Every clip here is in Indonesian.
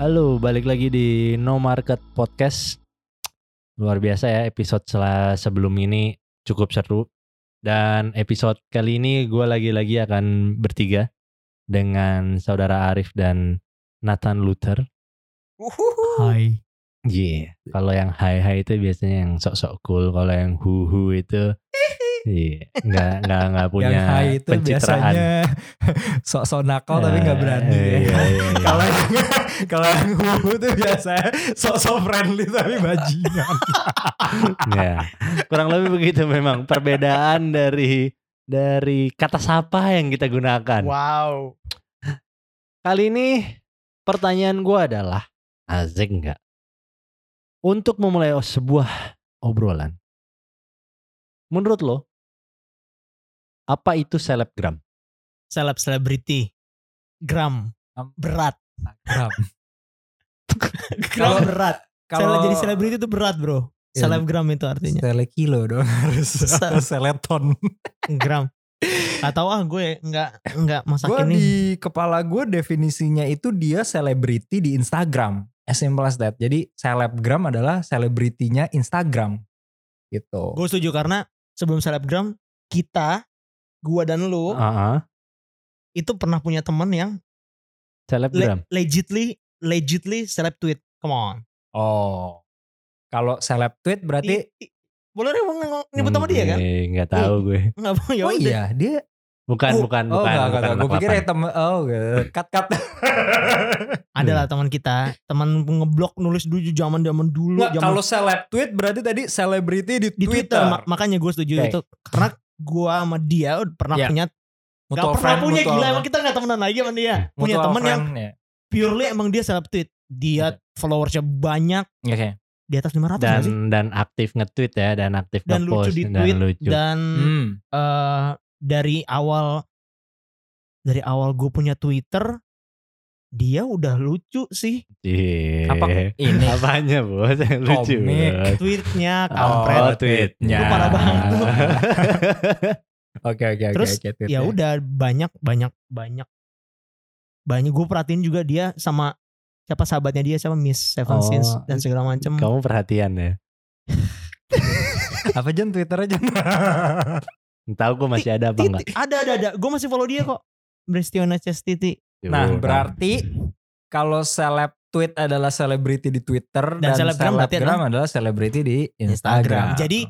Halo, balik lagi di No Market Podcast. Luar biasa ya episode setelah sebelum ini cukup seru. Dan episode kali ini gue lagi-lagi akan bertiga dengan saudara Arif dan Nathan Luther. Hai. Iya, kalau yang hai-hai itu biasanya yang sok-sok cool. Kalau yang hu-hu itu iya, nggak nggak nggak punya yang hai itu pencitraan. biasanya sok-sok nakal tapi nggak berani. Eh, ya. iya, iya, iya. Kalau yang kalau yang huhu tuh biasanya sok-sok friendly tapi bajingan. Ya, kurang lebih begitu memang perbedaan dari dari kata sapa yang kita gunakan. wow. Kali ini pertanyaan gue adalah asik nggak? Untuk memulai sebuah obrolan, menurut lo apa itu selebgram? seleb selebriti gram berat Gram. gram Kalau- berat kalau jadi selebriti itu berat bro Iya. selebgram itu artinya Sele kilo dong harus seleton. gram atau ah gue nggak nggak masak Gue ini di kepala gue definisinya itu dia selebriti di Instagram. As simple as that. Jadi selebgram adalah selebritinya Instagram. Gitu. gue setuju karena sebelum selebgram kita gua dan lu Ah, ah, itu pernah punya temen yang selebgram. le- legitly legitly seleb tweet come on Oh. Kalau seleb tweet berarti I- i- boleh deh ngomong nyebut sama dia kan Eh, Nggak tahu gue. nggak mau ya Oh iya, dia Bukan, Oh, bukan, oh, bukan. enggak, bukan enggak, Gue pikir ya temen, oh cut cut. adalah teman kita teman ngeblok nulis dulu zaman zaman dulu Nggak, zaman kalau seleb tweet berarti tadi selebriti di, di Twitter, Twitter. ma- makanya gue setuju Oke. itu karena gua sama dia pernah Ya. punya Mutual gak pernah friend, punya mutual- gila emang kita gak temenan lagi sama dia punya mutual temen yang friend, ya. purely emang dia seleb tweet dia followersnya banyak Oke. di atas 500 dan sih dan aktif nge-tweet ya dan aktif dan nge-post lucu di dan tweet lucu. dan Hmm. eh, dari awal dari awal gue punya Twitter dia udah lucu sih Iya. Apa ini? Apanya bos yang lucu? Komik. Tweetnya Oh, kampret tweetnya. Lu parah banget lu. Oke oke oke Terus, ya udah banyak banyak banyak banyak gue perhatiin juga dia sama siapa sahabatnya dia siapa Miss Seven Oh, Sins dan segala macam Kamu perhatian ya? Apa Jan Twitter aja? Tahu gue masih ada apa enggak? ada ada ada gue masih follow dia kok Bristiona Chastity nah Tuh, berarti kalau seleb tweet adalah selebriti di Twitter Dan dan, selebgram selebgram adalah selebriti di Instagram. jadi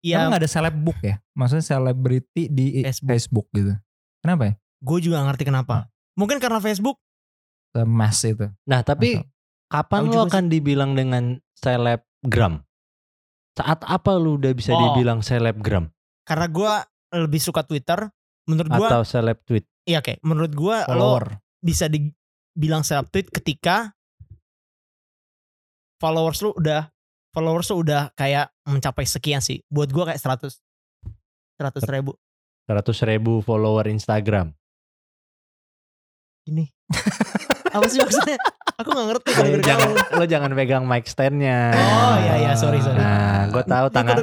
ya nggak ada selebbook ya? Maksudnya selebriti di Facebook. Facebook. gitu. Kenapa ya? gue juga gak ngerti kenapa mungkin karena Facebook Semas itu. Nah tapi Masuk. kapan Tahu lu akan dibilang dengan selebgram? Saat apa lu udah bisa Oh. dibilang selebgram? karena gue lebih suka Twitter menurut gue Atau seleb tweet? iya kayak menurut gue lo. Bisa dibilang seleb tweet ketika followers lu udah followers lu udah kayak mencapai sekian sih buat gue kayak 100 100 ribu 100 ribu follower Instagram. ini apa sih maksudnya aku gak ngerti kalau Eh, jangan, lo jangan pegang mic standnya. Oh, iya, iya, sorry, sorry. Nah, gue tahu Ini tangan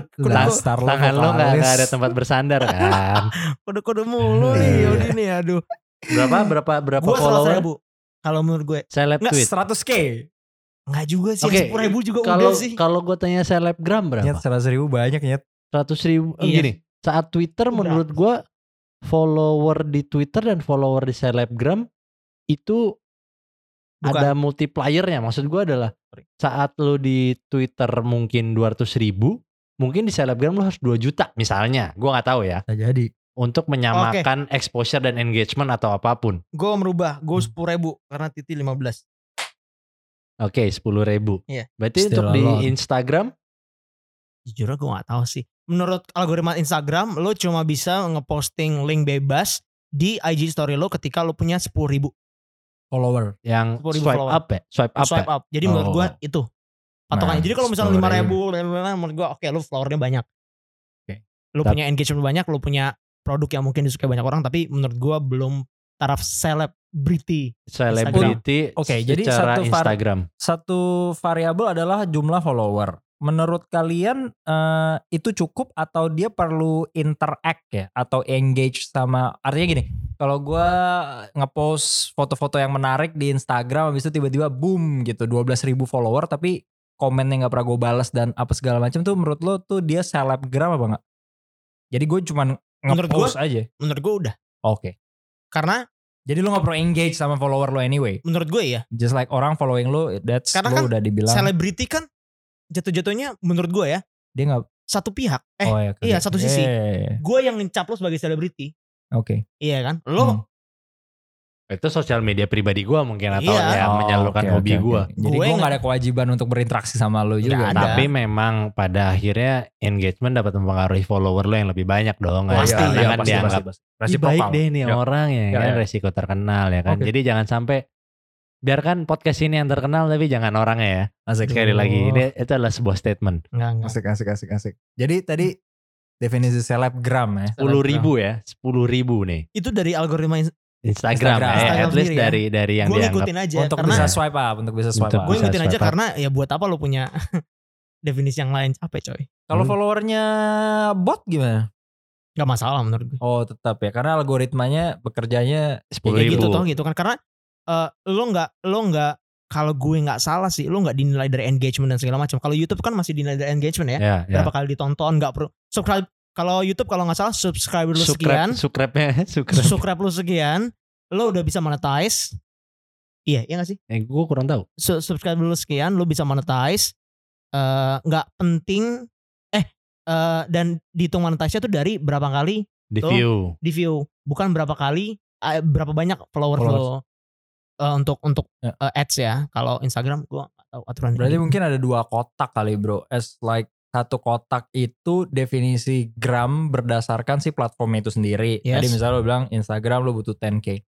Star lo tangan lo nggak ada tempat bersandar kan? kode-kode mulu nih Iya. udah nih aduh Berapa berapa berapa 100 follower? ribu kalau menurut gue Seleb Nggak, tweet. 100k. nggak juga sih Oke, 10 ribu juga Kalau udah sih kalau gue tanya selebgram berapa? Nyet 100 ribu banyak nyet. Seratus ribu. eh, Iya. Gini, saat Twitter Udah. menurut gue follower di Twitter dan follower di selebgram itu Bukan. ada multipliernya. Maksud gue adalah saat lo di Twitter mungkin 200 ribu, mungkin di selebgram lo harus 2 juta misalnya. Gue nggak tahu ya. Bisa jadi. Untuk menyamakan exposure dan engagement atau apa pun. gue merubah gue 10 ribu karena Titi 15 Oke, 10 ribu. Iya. Berarti Still untuk di. Instagram jujur gue nggak tahu sih menurut algoritma Instagram lo cuma bisa ngeposting link bebas di IG story lo ketika lo punya 10 ribu Follower. yang 10.000 swipe follower. up ya, swipe up swipe ya. up jadi menurut gue Oh. itu patokannya Nah, jadi kalau misalnya 10.000. lima ribu menurut gue oke lo followernya banyak Oke. lo Tapi- punya engagement banyak lo punya produk yang mungkin disukai banyak orang tapi menurut gue belum taraf celebrity Selebriti Oke, jadi secara satu var- Instagram. Satu variabel adalah jumlah follower. Menurut kalian eh, itu cukup atau dia perlu interact ya atau engage sama artinya gini. Kalau gue ngepost foto-foto yang menarik di Instagram, habis itu tiba-tiba boom gitu, 12 ribu follower, tapi komennya nggak pernah gue balas dan apa segala macam tuh menurut lo tuh dia selebgram apa nggak? Jadi gue cuman Menurut ngepost aja. Menurut gue udah. Oke. Karena Jadi lo gak perlu engage sama follower lo anyway. menurut gue ya, Just like orang following lo, that's Karena kan udah dibilang selebriti kan jatuh-jatuhnya menurut gue ya, dia nggak. satu pihak. Eh, oh, ya, iya, satu sisi. Eh, gue yang ngecap lo sebagai selebriti. Oke. Iya kan? Lo Hmm. Itu sosial media pribadi gua mungkin atau Iya. ya Oh, menyalurkan oke, hobi gua. oke. Jadi Gue gue nggak- gak ada kewajiban untuk berinteraksi sama lo juga. Ada. Tapi memang pada akhirnya engagement dapat mempengaruhi follower lo yang lebih banyak dong. Pasti. Jangan iya, pasti, dianggap pasti, pasti. "Ih, baik deh nih Ya. orang ya, Ya, kan ya. resiko terkenal ya kan. Oke. Jadi jangan sampai biarkan podcast ini yang terkenal tapi jangan orangnya ya. Asik. Sekali Oh. lagi ini itu adalah sebuah statement. Enggak, enggak. Asik, asik, asik, asik. Jadi tadi definisi selebgram ya. Sepuluh ribu ya, sepuluh ribu nih Itu dari algoritma Instagram, Instagram. ya, Instagram at least ya. dari dari yang gue dianggap ngikutin aja untuk karena bisa swipe up, untuk bisa swipe Untuk up. gue ngikutin aja up. karena ya buat apa lo punya definisi yang lain capek coy. Kalau Hmm. followernya bot gimana? Gak masalah menurut gue. Oh tetap ya, karena algoritmanya bekerjanya sepuluh Kayak ribu. gitu toh gitu kan karena eh, lo nggak lo nggak kalau gue nggak salah sih lo nggak dinilai dari engagement dan segala macam. Kalau YouTube kan masih dinilai dari engagement ya. Ya, ya. Berapa kali ditonton nggak perlu subscribe kalau YouTube kalau nggak salah subscriber lu sekian, Subscribe, subscribe-nya, subscribe. subscribe lu sekian, lo udah bisa monetize. Iya, iya gak sih? Eh, gue kurang tahu. Su- subscribe lu sekian, lo bisa monetize. Eh, nggak penting eh eh, dan dihitung monetize-nya tuh dari berapa kali Di Tuh. view. di view, bukan berapa kali eh, berapa banyak follower Followers. lo eh, untuk untuk eh, ads ya. Kalau Instagram gua tahu aturan. berarti mungkin ada dua kotak kali bro. As like satu kotak itu definisi gram berdasarkan si platform itu sendiri. Yes. Tadi misalnya lo bilang Instagram lo butuh 10k.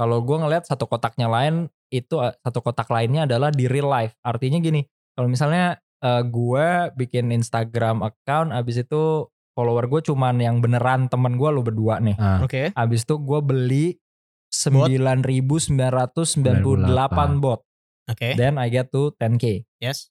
Kalau gue ngeliat satu kotaknya lain itu eh, satu kotak lainnya adalah di real life. Artinya gini, kalau misalnya eh, gue bikin Instagram account, abis itu follower gue cuman yang beneran temen gue lo berdua nih. Ah, Oke. Abis itu gue beli 9.998 bot. Oke. Then I get to 10k. Yes.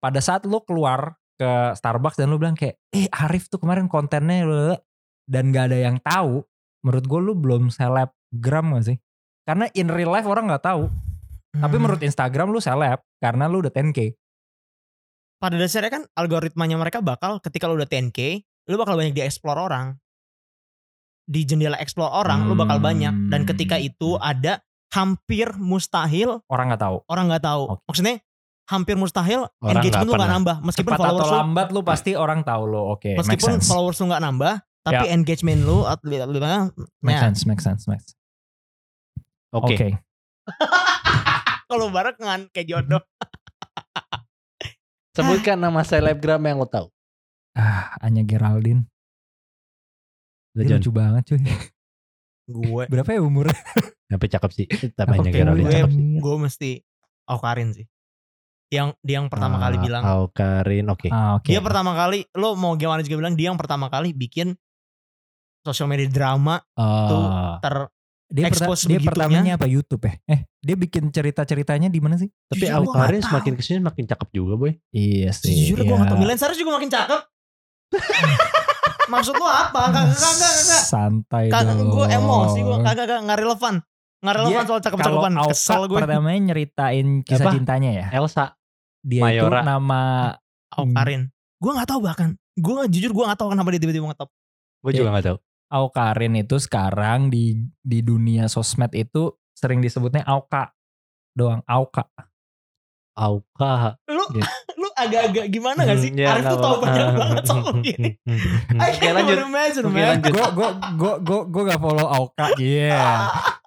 Pada saat lo keluar ke Starbucks dan lo bilang kayak, eh Arif tuh kemarin kontennya blablabla," dan gak ada yang tahu. Menurut gue lu belum selebgram gak sih? Karena in real life orang gak tahu. Tapi Hmm. menurut Instagram lu seleb karena lu udah 10k. pada dasarnya kan algoritmanya mereka bakal ketika lu udah 10k, lu bakal banyak dieksplor orang. Di jendela explore orang lu bakal banyak dan ketika itu ada hampir mustahil Orang gak tahu. orang nggak tahu. Oke. Maksudnya hampir mustahil Orang engagement nggak lu nggak pernah. nambah meskipun Cepat followers atau lu lambat lu pasti orang tahu lo. Oke, make meskipun sense. followers lu nggak nambah tapi Ya. engagement lu at- li- li- Make ya. sense, make sense, make sense. Oke. Oke. kalau barengan kayak jodoh. Sebutkan nama selebgram yang lo tahu. Ah, Anya Geraldine. Udah, Dia lucu banget cuy. gue Berapa ya umurnya? Tapi cakep sih. Tapi hanya Oke, Geraldine gue- cakep sih. gue mesti Karin sih. Yang dia yang pertama Ah, kali bilang Aukarin, oke. Ah, oke. dia pertama kali lo mau gimana juga bilang dia yang pertama kali bikin sosial media drama Ah. ter dia, perta- expose dia pertamanya apa YouTube ya? Eh, dia bikin cerita-ceritanya di mana sih? Tapi Jujur Aukarin nggak semakin tahu. ke sini semakin cakep juga boy. Iya Sejujurnya gue gak tau Milen Saris juga makin cakep Maksud lo apa? Kagak kagak kagak Santai Kagak dong. gue emosi gue kagak kagak nggak relevan Nggak relevan soal cakep-cakepan Kesel gue pertamanya nyeritain kisah Apa? cintanya ya. Elsa. Dia Mayora. itu nama Aukarin Gue gak tahu bahkan Gue jujur gue gak tahu kenapa dia tiba-tiba ngetop Gue juga gak tahu. Aukarin itu sekarang di di dunia sosmed itu sering disebutnya Auka doang Auka. Auka. Lu Gitu. lu agak-agak gimana gak sih? Hmm, ya, Arif tuh nggak tahu banyak banget soal ini I lanjut. even imagine Oke, man lanjut. Gue gue gue gue gue gak follow Auka, iya.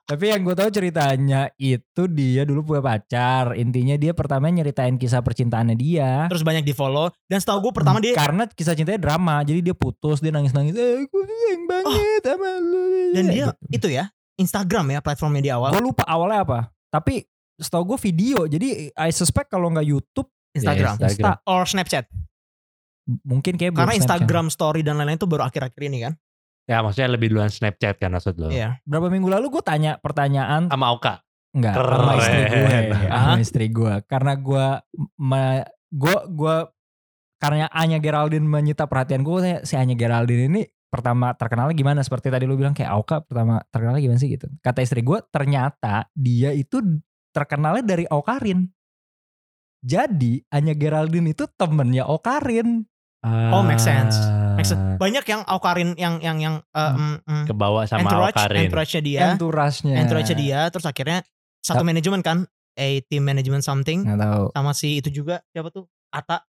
Tapi yang gue tahu ceritanya itu dia dulu punya pacar. Intinya dia pertama nyeritain kisah percintaannya dia. Terus banyak di follow Dan setahu gue pertama dia karena kisah cintanya drama, jadi dia putus, dia nangis-nangis. Eh, gue sayang banget sama lu. Oh. Dan dia Gitu. itu ya Instagram ya platformnya di awal Gue lupa awalnya apa. Tapi setahu gue video. Jadi I suspect kalau nggak YouTube, Instagram Ya, Instagram. Insta, Or Snapchat mungkin kayak Karena Snapchat. Instagram story dan lain-lain itu baru akhir-akhir ini kan Ya maksudnya lebih duluan Snapchat kan maksud lo. Iya Berapa minggu lalu gue tanya pertanyaan Sama Auka. Enggak, Keren. sama istri gue, sama istri gue. Karena gue, gue, gue, karena Anya Geraldine menyita perhatian gue, tanya, si Anya Geraldine ini pertama terkenalnya gimana seperti tadi lu bilang kayak Auka pertama terkenalnya gimana sih gitu. Kata istri gue ternyata dia itu terkenalnya dari Aukarin. Jadi Anya Geraldine itu temennya Aukarin. Oh, make sense. Make sense. Banyak yang Aukarin yang yang yang uh, mm, mm, Kebawa sama entourage, Okarin. entourage dia, Entourage-nya. entourage dia, terus akhirnya satu manajemen kan, a team management something, Nggak tahu. sama si itu juga siapa tuh, Ata,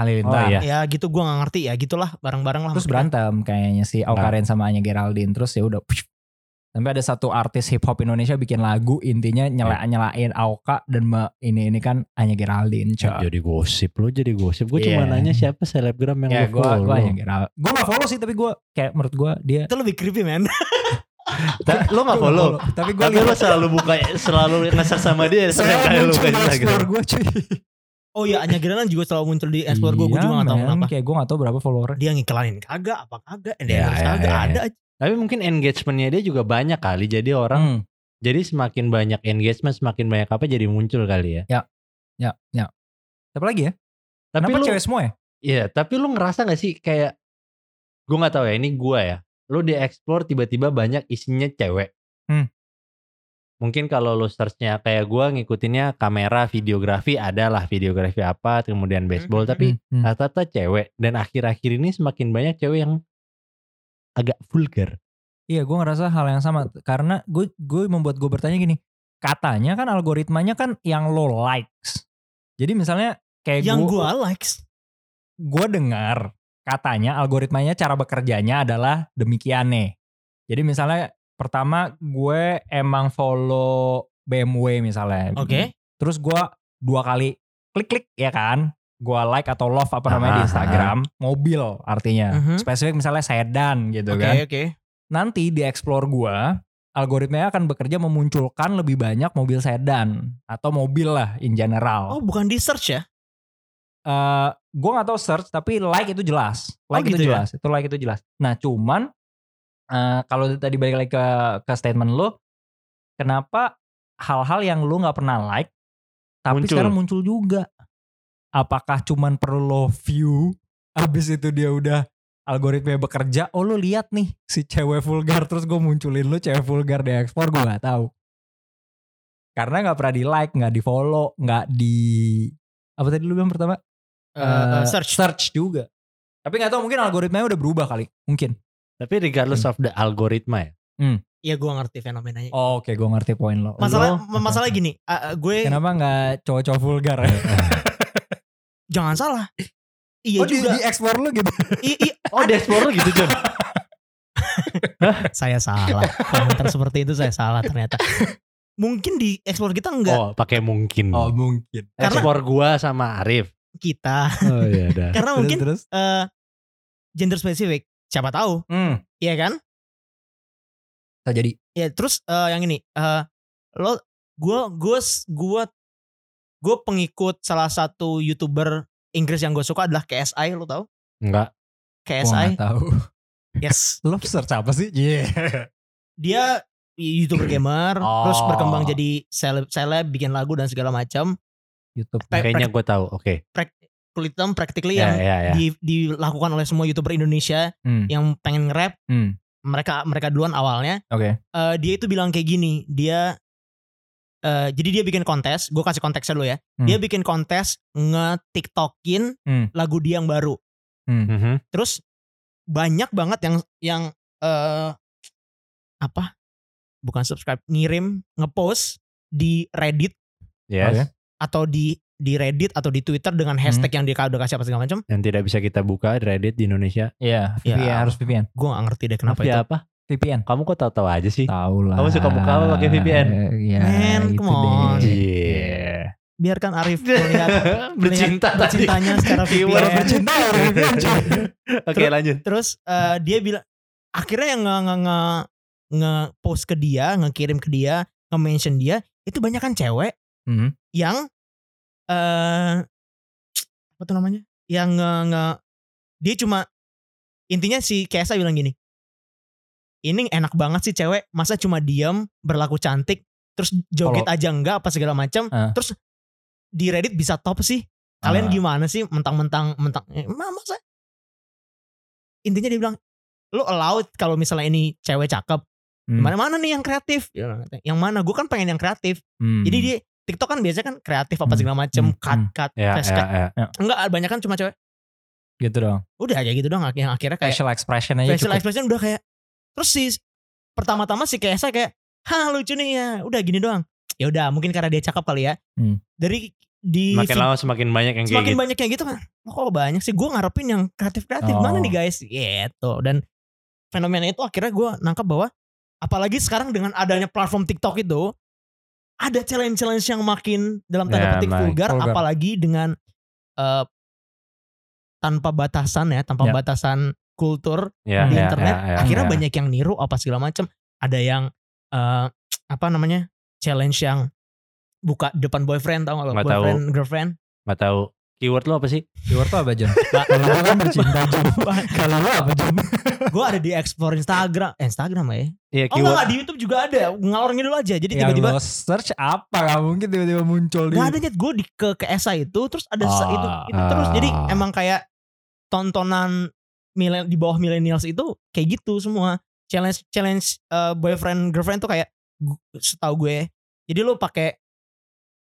Halilintar. Oh, iya. ya gitu gue nggak ngerti ya, gitulah bareng-bareng lah. Terus berantem kayaknya si Aukarin sama Anya Geraldine. Terus ya udah. Sampai ada satu artis hip hop Indonesia bikin lagu intinya nyela nyelain Auka dan me- ini ini kan Anya Geraldine. coy. Jadi gosip lu jadi gosip. Gue cuma Iya. nanya siapa selebgram yang Ya lu gue follow. gue Anya Geraldine. Gue gak follow sih tapi gue kayak menurut gue dia. itu lebih creepy man. lu gak Gua follow? Tapi gue Tapi lu selalu buka selalu nge-search sama dia saya setiap kali lu muncul buka Instagram. explore gue cuy. oh iya, Anya Geraldine juga selalu muncul di explore gue, gue Iya, juga gak tahu men. kenapa. Kayak gue gak tahu berapa follower. Dia ngiklanin kagak, apa kagak, Ya, endorse ya, kagak, ya, ada ya. aja. Tapi mungkin engagementnya dia juga banyak kali. Jadi orang Hmm. jadi semakin banyak engagement semakin banyak apa jadi muncul kali ya. Ya, ya. Siapa lagi ya? Tapi Kenapa lu cewek semua ya? Iya, tapi lu ngerasa gak sih kayak gue nggak tahu ya ini gua ya. Lu di explore tiba-tiba banyak isinya cewek. Hmm. Mungkin kalau lu searchnya kayak gua ngikutinnya kamera, videografi ada lah videografi apa, kemudian baseball, Hmm, tapi Hmm. rata-rata cewek dan akhir-akhir ini semakin banyak cewek yang agak vulgar. Iya, gue ngerasa hal yang sama karena gue gue membuat gue bertanya gini. Katanya kan algoritmanya kan yang lo likes. Jadi misalnya kayak Yang gue gue likes. gue dengar katanya algoritmanya cara bekerjanya adalah demikian nih. Jadi misalnya pertama gue emang follow BMW misalnya. Oke. Terus gue dua kali klik-klik ya kan. Gue like atau love apa namanya di Ah, Instagram. Mobil artinya. Mhm. Spesifik misalnya sedan gitu Oke, kan oke. nanti di explore gua algoritmanya akan bekerja memunculkan lebih banyak mobil sedan atau mobil lah in general. Oh, bukan di search ya? Eh, gua nggak tahu search tapi like itu jelas, Oh, like gitu itu ya? jelas, itu like itu jelas. Nah cuman eh, kalau tadi balik lagi ke ke statement lo, kenapa hal-hal yang lu nggak pernah like tapi Muncul. sekarang muncul juga? Apakah cuman perlu lo view, abis itu dia udah algoritma bekerja, oh lu lihat nih si cewek vulgar terus gue munculin lu cewek vulgar di ekspor gue nggak tahu. Karena nggak pernah di like, nggak di follow, nggak di apa tadi lu bilang pertama? Eh, eh, search. search juga. Tapi nggak tahu mungkin algoritmanya udah berubah kali, mungkin. Tapi regardless of the algoritma ya. Iya, gue ngerti fenomenanya. Oh, Oke, gue ngerti poin lo. Masalah Lo- masalah gini, eh, eh, gue Kenapa nggak cowok-cowok vulgar ya? jangan salah. Iya oh di, juga. di explore lu gitu. I- i- Oh, di explore gitu John. saya salah. Komentar seperti itu saya salah ternyata. Mungkin di explore kita enggak Oh, pakai mungkin. Oh mungkin. Karena- Explore gua sama Arif. kita. Oh iya dah. Karena mungkin terus. eh, gender spesifik. Siapa tahu, Hmm, iya kan? bisa jadi. Ya terus eh, yang ini eh lo gue gue gue gue pengikut salah satu youtuber Inggris yang gue suka adalah KSI lo tau Enggak. Gua KSI nggak tahu. yes Lo search apa sih? Iya. dia youtuber gamer terus Oh. berkembang jadi seleb seleb bikin lagu dan segala macam YouTube. Kayaknya gue tahu. Oke. kulit hitam practically Ya, yang ya, ya. di- dilakukan oleh semua youtuber Indonesia Hmm, yang pengen nge-rap hmm, mereka mereka duluan awalnya Oke. Eh, dia itu bilang kayak gini dia eh jadi dia bikin kontes gue kasih konteksnya dulu ya Hmm. dia bikin kontes nge-tiktokin Hmm. lagu dia yang baru Hmm. Mhm. terus banyak banget yang yang eh apa bukan subscribe ngirim ngepost di Reddit Yes. Atau di di Reddit atau di Twitter dengan Hmm. hashtag yang dia udah kasih apa segala macam Yang tidak bisa kita buka Reddit di Indonesia. Iya, Ya. VPN harus VPN. gue gak ngerti deh kenapa Tapi itu apa? VPN. Kamu kok tahu-tahu aja sih? Tahu lah. Kamu suka muka apa pakai VPN? Iya. Man, itu come on. Iya. biarkan Arif melihat Bercinta tadi. bercintanya secara Keyword VPN. bercinta ya. Oke lanjut. terus eh, dia bilang akhirnya yang nge nge nge, nge post ke dia ngekirim ke dia nge mention dia itu banyak kan cewek Hmm. yang eh apa tuh namanya yang nge, nge dia cuma intinya si Kesa bilang gini ini enak banget sih cewek masa cuma diam berlaku cantik terus joget Kalau- aja enggak apa segala macam Ah. terus di Reddit bisa top sih kalian Ah. gimana sih mentang-mentang mentang eh, ma- masa intinya dia bilang lu allowed kalau misalnya ini cewek cakep Hmm. mana mana nih yang kreatif yang mana gue kan pengen yang kreatif Hmm. jadi dia TikTok kan biasanya kan kreatif apa Hmm. segala macem Hmm. cut Hmm. cut Ya, face ya, cut ya. enggak banyak kan cuma cewek gitu dong. udah aja gitu dong yang akhirnya kayak Facial expression aja facial cukup. expression udah kayak terus si pertama-tama si Kesa kayak hah lucu nih ya udah gini doang ya udah mungkin karena dia cakep kali ya Hmm. dari di Makin lama semakin banyak yang kayak semakin gitu. banyak yang gitu kan oh, kok banyak sih gue ngarepin yang kreatif kreatif Oh. mana nih guys gitu dan fenomena itu akhirnya gue nangkap bahwa apalagi sekarang dengan adanya platform TikTok itu ada challenge-challenge yang makin dalam tanda Ya, petik vulgar, Vulgar. apalagi dengan eh, tanpa batasan ya tanpa Ya. batasan kultur Ya, di ya, internet ya, ya, akhirnya ya. banyak yang niru apa segala macam ada yang eh, apa namanya challenge yang buka depan boyfriend tau gak lo Nggak tahu. boyfriend girlfriend Nggak tahu. Keyword lo apa sih? Keyword tuh apa John? Kalau lo kan bercinta John. Kalau lo apa John? gue ada di explore Instagram eh, Instagram ya Iya oh enggak, di YouTube juga ada ngalor ngidul aja jadi tiba-tiba lo search apa? Gak mungkin tiba-tiba muncul nggak ada nyet gue di ke ke SA itu terus ada Ah. itu itu terus jadi emang kayak tontonan milen- di bawah millennials itu kayak gitu semua challenge challenge eh, boyfriend girlfriend tuh kayak setahu gue jadi lo pakai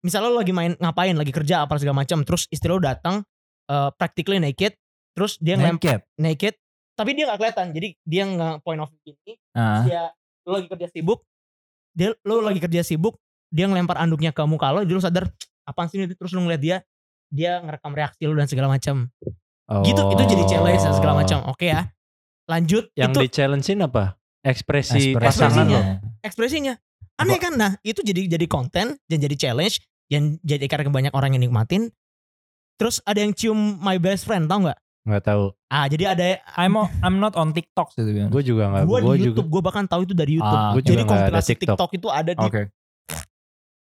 misalnya lo lagi main ngapain lagi kerja apa segala macam terus istri lo datang eh, practically naked terus dia Naked. naked tapi dia nggak kelihatan jadi dia nggak point of view gini Ah. dia lo lagi kerja sibuk dia lo lagi kerja sibuk dia ngelempar anduknya ke muka lo jadi lo sadar apaan sih ini terus lo ngeliat dia dia ngerekam reaksi lo dan segala macam gitu itu jadi challenge dan segala macam oke ya lanjut Oh. Yang itu di challengein apa? Ekspresi, Ekspresinya. pasangan lo. ekspresinya aneh kan nah itu jadi jadi konten dan jadi challenge yang jadi karena banyak orang yang nikmatin terus ada yang cium my best friend tau nggak Nggak tahu. ah jadi ada I'm I'm not on TikTok sih bilang. Gue juga nggak. gue di Gue juga. YouTube gue bahkan tahu itu dari YouTube Ah, oke. juga jadi kompilasi TikTok. TikTok. itu ada di Oke.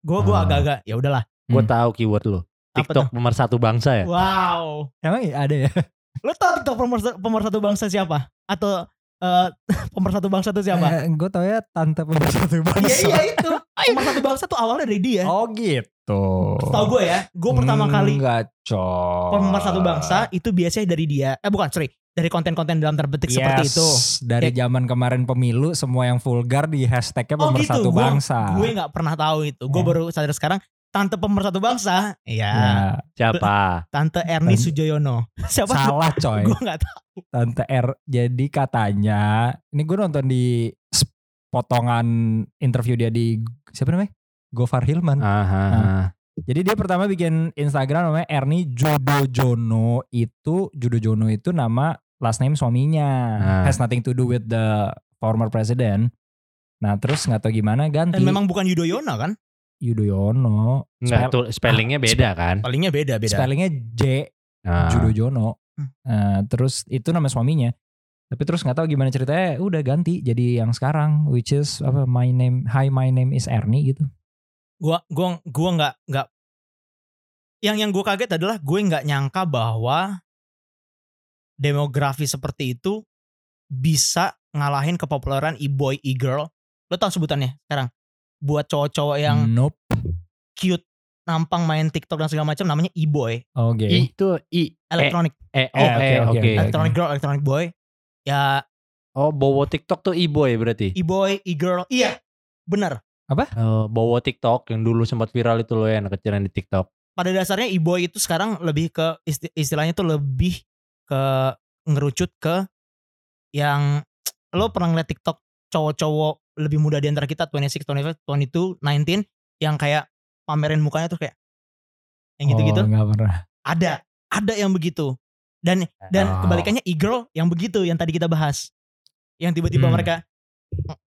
gue gue Ah. agak-agak ya udahlah Gue Hmm. tahu keyword lo. TikTok pemersatu bangsa ya. wow Emang iya ada ya? Lo tau TikTok pemersatu, pemersatu bangsa siapa? Atau eh pemersatu bangsa itu siapa? gue tau ya tante pemersatu Iya bangsa. iya itu. Pemersatu bangsa tuh awalnya dari dia. Oh gitu. Tahu gue ya, gue pertama kali Enggak cok. pemersatu bangsa itu biasanya dari dia. Eh bukan, sorry. Dari konten-konten dalam tanda petik seperti Yes, itu. Dari Ya. zaman kemarin pemilu semua yang vulgar di hashtagnya Oh pemersatu gitu, gue bangsa. gue nggak pernah tahu itu. Gue Hmm. baru sadar sekarang. Tante pemersatu bangsa, ya, Ya, Siapa? Tante Erni Tan- Sujoyono. Siapa? salah coy. Gue nggak tahu. Tante R. Jadi katanya, ini gue nonton di potongan interview dia di siapa namanya? Gofar Hilman. Aha. Nah. Jadi dia pertama bikin Instagram namanya Erni Judojono itu Judojono itu nama last name suaminya. Ah. Has nothing to do with the former president. Nah terus nggak tahu gimana ganti Dan memang bukan Yudhoyono kan? Yudhoyono. Enggak Spell- tuh spellingnya Ah, beda kan? Palingnya beda beda. Spellingnya J Ah. Judojono. Hmm. Nah, terus itu nama suaminya. Tapi terus nggak tahu gimana ceritanya, udah ganti jadi yang sekarang, which is apa? My name, Hi, my name is Ernie gitu. gua gua gua nggak nggak yang yang gue kaget adalah gue nggak nyangka bahwa demografi seperti itu bisa ngalahin kepopuleran e-boy e-girl lo tau sebutannya sekarang buat cowok-cowok yang nope. cute nampang main TikTok dan segala macam namanya e-boy Oke. I itu I electronic E O Eh, E oke, oke, oke. oke. electronic girl electronic boy ya Oh, bawa TikTok tuh e-boy berarti. e-boy e-girl iya bener Oh, bawa TikTok yang dulu sempat viral itu loh ya anak kecil yang di TikTok. pada dasarnya e-boy itu sekarang lebih ke isti- istilahnya tuh lebih ke ngerucut ke yang lo pernah ngeliat TikTok cowok-cowok lebih muda di antara kita 26, 25, 22, 19 yang kayak pamerin mukanya tuh kayak yang gitu-gitu Oh, nggak pernah. ada ada yang begitu dan dan Oh. kebalikannya e-girl yang begitu yang tadi kita bahas yang tiba-tiba Hmm. mereka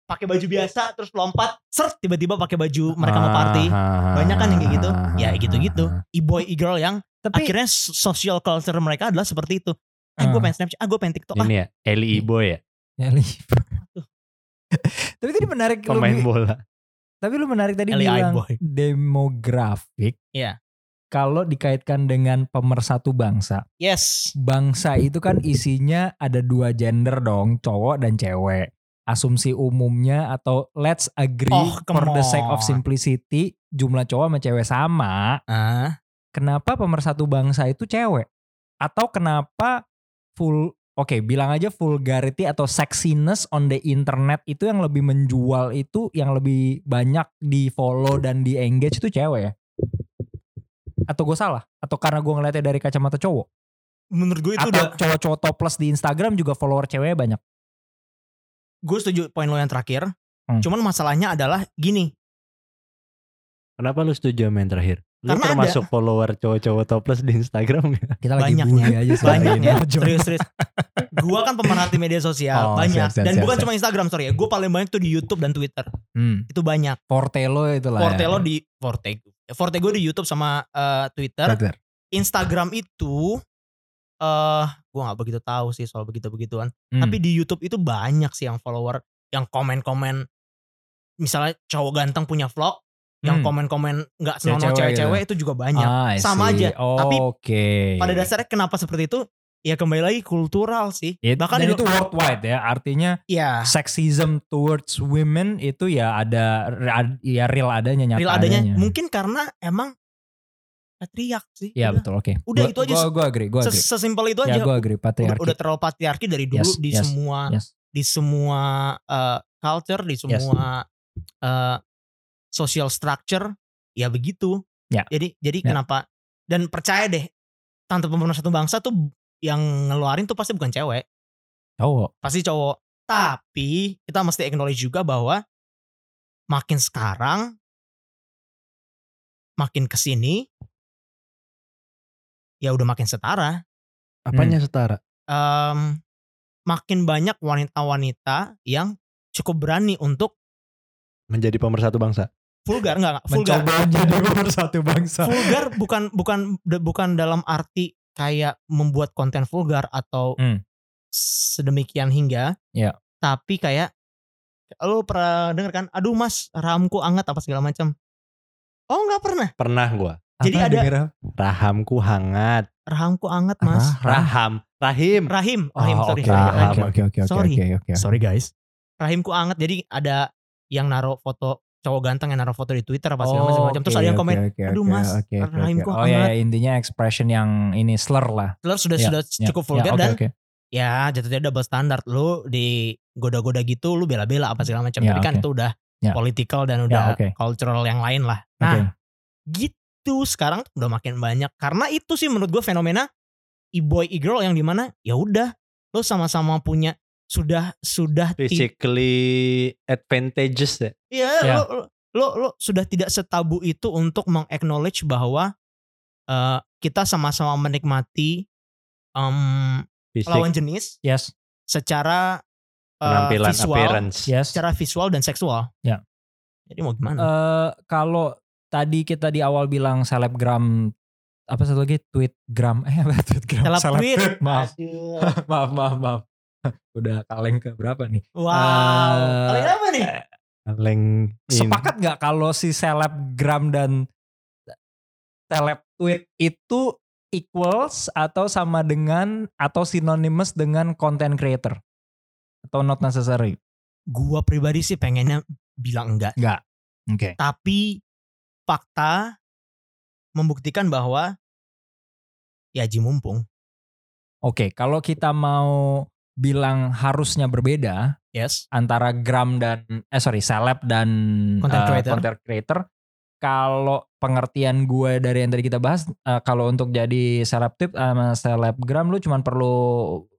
pakai baju biasa terus lompat seret tiba-tiba pakai baju mereka mau party Ah, banyak kan yang kayak gitu ah, ya ah, gitu-gitu ah. e-boy e-girl yang Tapi akhirnya so- social culture mereka adalah seperti itu eh gue Ah. pengen snapchat ah gue pengen tiktok ah Ini ya, Eli e-boy ya, Ya, Li. Tapi tadi menarik lu pemain bi- bola. Tapi lu menarik tadi LA bilang boy. demografik. Iya. Kalau dikaitkan dengan pemersatu bangsa. yes Bangsa itu kan isinya ada dua gender dong, cowok dan cewek. Asumsi umumnya atau let's agree Oh, for the sake of simplicity, jumlah cowok sama cewek sama. ah Kenapa pemersatu bangsa itu cewek? Atau kenapa full oke bilang aja vulgarity atau sexiness on the internet itu yang lebih menjual itu yang lebih banyak di follow dan di engage itu cewek ya? Atau gue salah? Atau karena gue ngeliatnya dari kacamata cowok? Menurut gue itu Atau udah cowok-cowok topless di Instagram juga follower ceweknya banyak? gue setuju poin lo yang terakhir. Hmm. Cuman masalahnya adalah gini, Kenapa lu setuju sama yang terakhir? Lu Karena termasuk follower cowok-cowok topless di Instagram gak? Kita Banyak bully ya. aja sekarang banyak ini. ya. Jom. Serius serius. gue kan pemerhati media sosial Oh, banyak siap, siap, dan siap, bukan siap. cuma Instagram sorry ya. Gue paling banyak tuh di YouTube dan Twitter. Hmm. Itu banyak. Fortelo itu lah. Forte lo ya. di Forte. Forte gue di YouTube sama eh, Twitter. Twitter. Instagram itu eh gue nggak begitu tahu sih soal begitu begituan. Hmm. Tapi di YouTube itu banyak sih yang follower yang komen-komen misalnya cowok ganteng punya vlog yang Hmm. komen-komen nggak Cewek-cewek senonoh gitu. cewek-cewek itu juga banyak. Ah, Sama aja. Tapi Oke. Pada dasarnya kenapa seperti itu? Ya kembali lagi kultural sih. Ya, Bahkan itu worldwide ya. Artinya ya sexism towards women itu ya ada ya real adanya nyata real adanya adanya. mungkin karena emang patriark sih. Ya Udah. betul oke. Udah, Gua- itu aja. Gua, gua agree, gua agree. Ses- Sesimpel itu ya aja. gua agree udah, patriarki. udah terlalu patriarki dari dulu Yes, di yes, semua yes. di semua uh, culture, di semua uh, social structure ya begitu. Ya. Jadi jadi Ya. kenapa dan percaya deh tante pemenuh satu bangsa tuh yang ngeluarin tuh pasti bukan cewek, Cowok. pasti cowok. Tapi kita mesti acknowledge juga bahwa makin sekarang makin ke sini ya udah makin setara. Apanya setara? Em, makin banyak wanita-wanita yang cukup berani untuk Menjadi pemersatu bangsa. Vulgar enggak, enggak vulgar. Mencoba menjadi pemersatu bangsa. Vulgar bukan bukan bukan dalam arti kayak membuat konten vulgar atau Hmm. sedemikian hingga. Ya. Tapi kayak lo pernah denger kan? Aduh Mas, rahamku anget apa segala macam. Oh nggak pernah. Pernah gua. Jadi Apa ada- denger? Rahamku hangat. Rahamku anget Mas. Raham. Rahim. Rahim, rahim Oh, sorry. Oke, Rahim. oke, oke, oke, oke, Sorry. oke, oke. Sorry guys. Rahimku anget. Jadi ada yang naruh foto cowok ganteng yang naruh foto di Twitter apa segala macam macam. Terus oke, ada yang komen, oke, "Aduh, oke, Mas, oke, oke, rahimku oke. Oh ya, hangat." ya, intinya expression yang ini slur lah. Telur sudah Ya, sudah Ya, cukup ya, vulgar oke, dan oke. ya jatuhnya double standar. Lu di goda-goda gitu lu bela-bela apa segala macam. Ya, Tapi kan oke. itu udah Ya. political dan Ya, udah oke. cultural yang lain lah. Nah, gitu sekarang udah makin banyak. Karena itu sih menurut gue fenomena e-boy e-girl yang di mana ya udah lo sama-sama punya sudah sudah Physically advantageous ya. Iya, Ya. lo, lo, lo, lo sudah tidak setabu itu untuk meng-acknowledge bahwa eh, kita sama-sama menikmati Fisik, lawan jenis Yes, secara eh, penampilan, visual, appearance. yes. secara visual dan seksual. Ya. Jadi mau gimana? Eh kalau tadi kita di awal bilang selebgram apa satu lagi tweetgram eh apa tweetgram Seleb tweet. maaf maaf maaf maaf udah kaleng ke berapa nih Wow. Eh, Kalian apa nih? Ini. sepakat nggak kalau si selebgram dan seleb tweet itu equals atau sama dengan atau synonymous dengan content creator atau not necessary Gua pribadi sih pengennya bilang enggak. nggak oke Tapi fakta membuktikan bahwa ya Ji mumpung. oke kalau kita mau bilang harusnya berbeda Yes. antara gram dan eh sorry seleb dan Content eh, creator. content creator kalau pengertian gue dari yang tadi kita bahas eh, kalau untuk jadi selebtip sama selebgram lu cuman perlu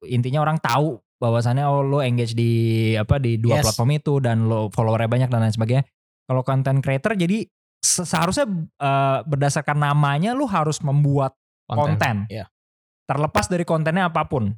intinya orang tahu bahwasannya oh lu engage di apa di dua Yes. platform itu dan lo followernya banyak dan lain sebagainya kalau content creator jadi se- seharusnya eh, berdasarkan namanya lu harus membuat konten. Iya. terlepas dari kontennya apa pun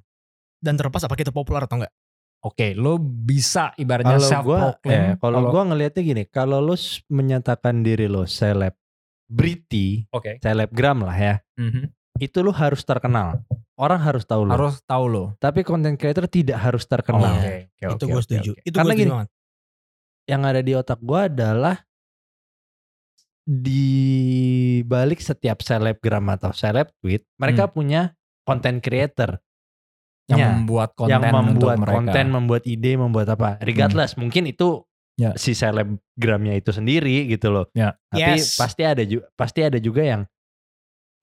Dan terlepas apa kita populer atau enggak? Oke, lo bisa ibaratnya Kalau self gua, proclaim. ya, kalau gua ngelihatnya gini, kalau lu s- menyatakan diri lo selebriti, oke, selebgram lah ya, Mhm. itu lu harus terkenal. Orang harus tahu lo. harus tahu lo. Tapi content creator tidak harus terkenal. Iya. Oke, oke, itu gue setuju. oke. Itu Karena gue setuju gini, banget. Yang ada di otak gua adalah di balik setiap selebgram atau seleb tweet, mereka punya content creator Yang Ya, membuat konten yang membuat untuk mereka. konten, membuat ide, membuat apa. Regardless, mungkin itu Ya. si selebgramnya itu sendiri gitu loh. Ya. Tapi Yes. pasti ada juga pasti ada juga yang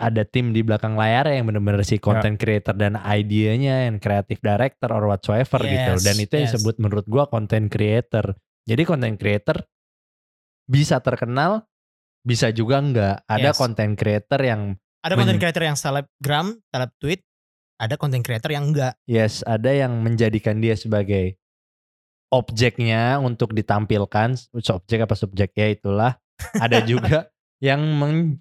ada tim di belakang layar yang bener-bener si content creator dan idenya yang creative director or whatsoever gitu Yes, dan itu yang yes. disebut menurut gua content creator jadi content creator bisa terkenal bisa juga enggak ada Yes. content creator yang Ada content creator yang selebgram, seleb tweet, ada content creator yang enggak. yes ada yang menjadikan dia sebagai objeknya untuk ditampilkan objek apa subjek ya itulah ada juga yang men-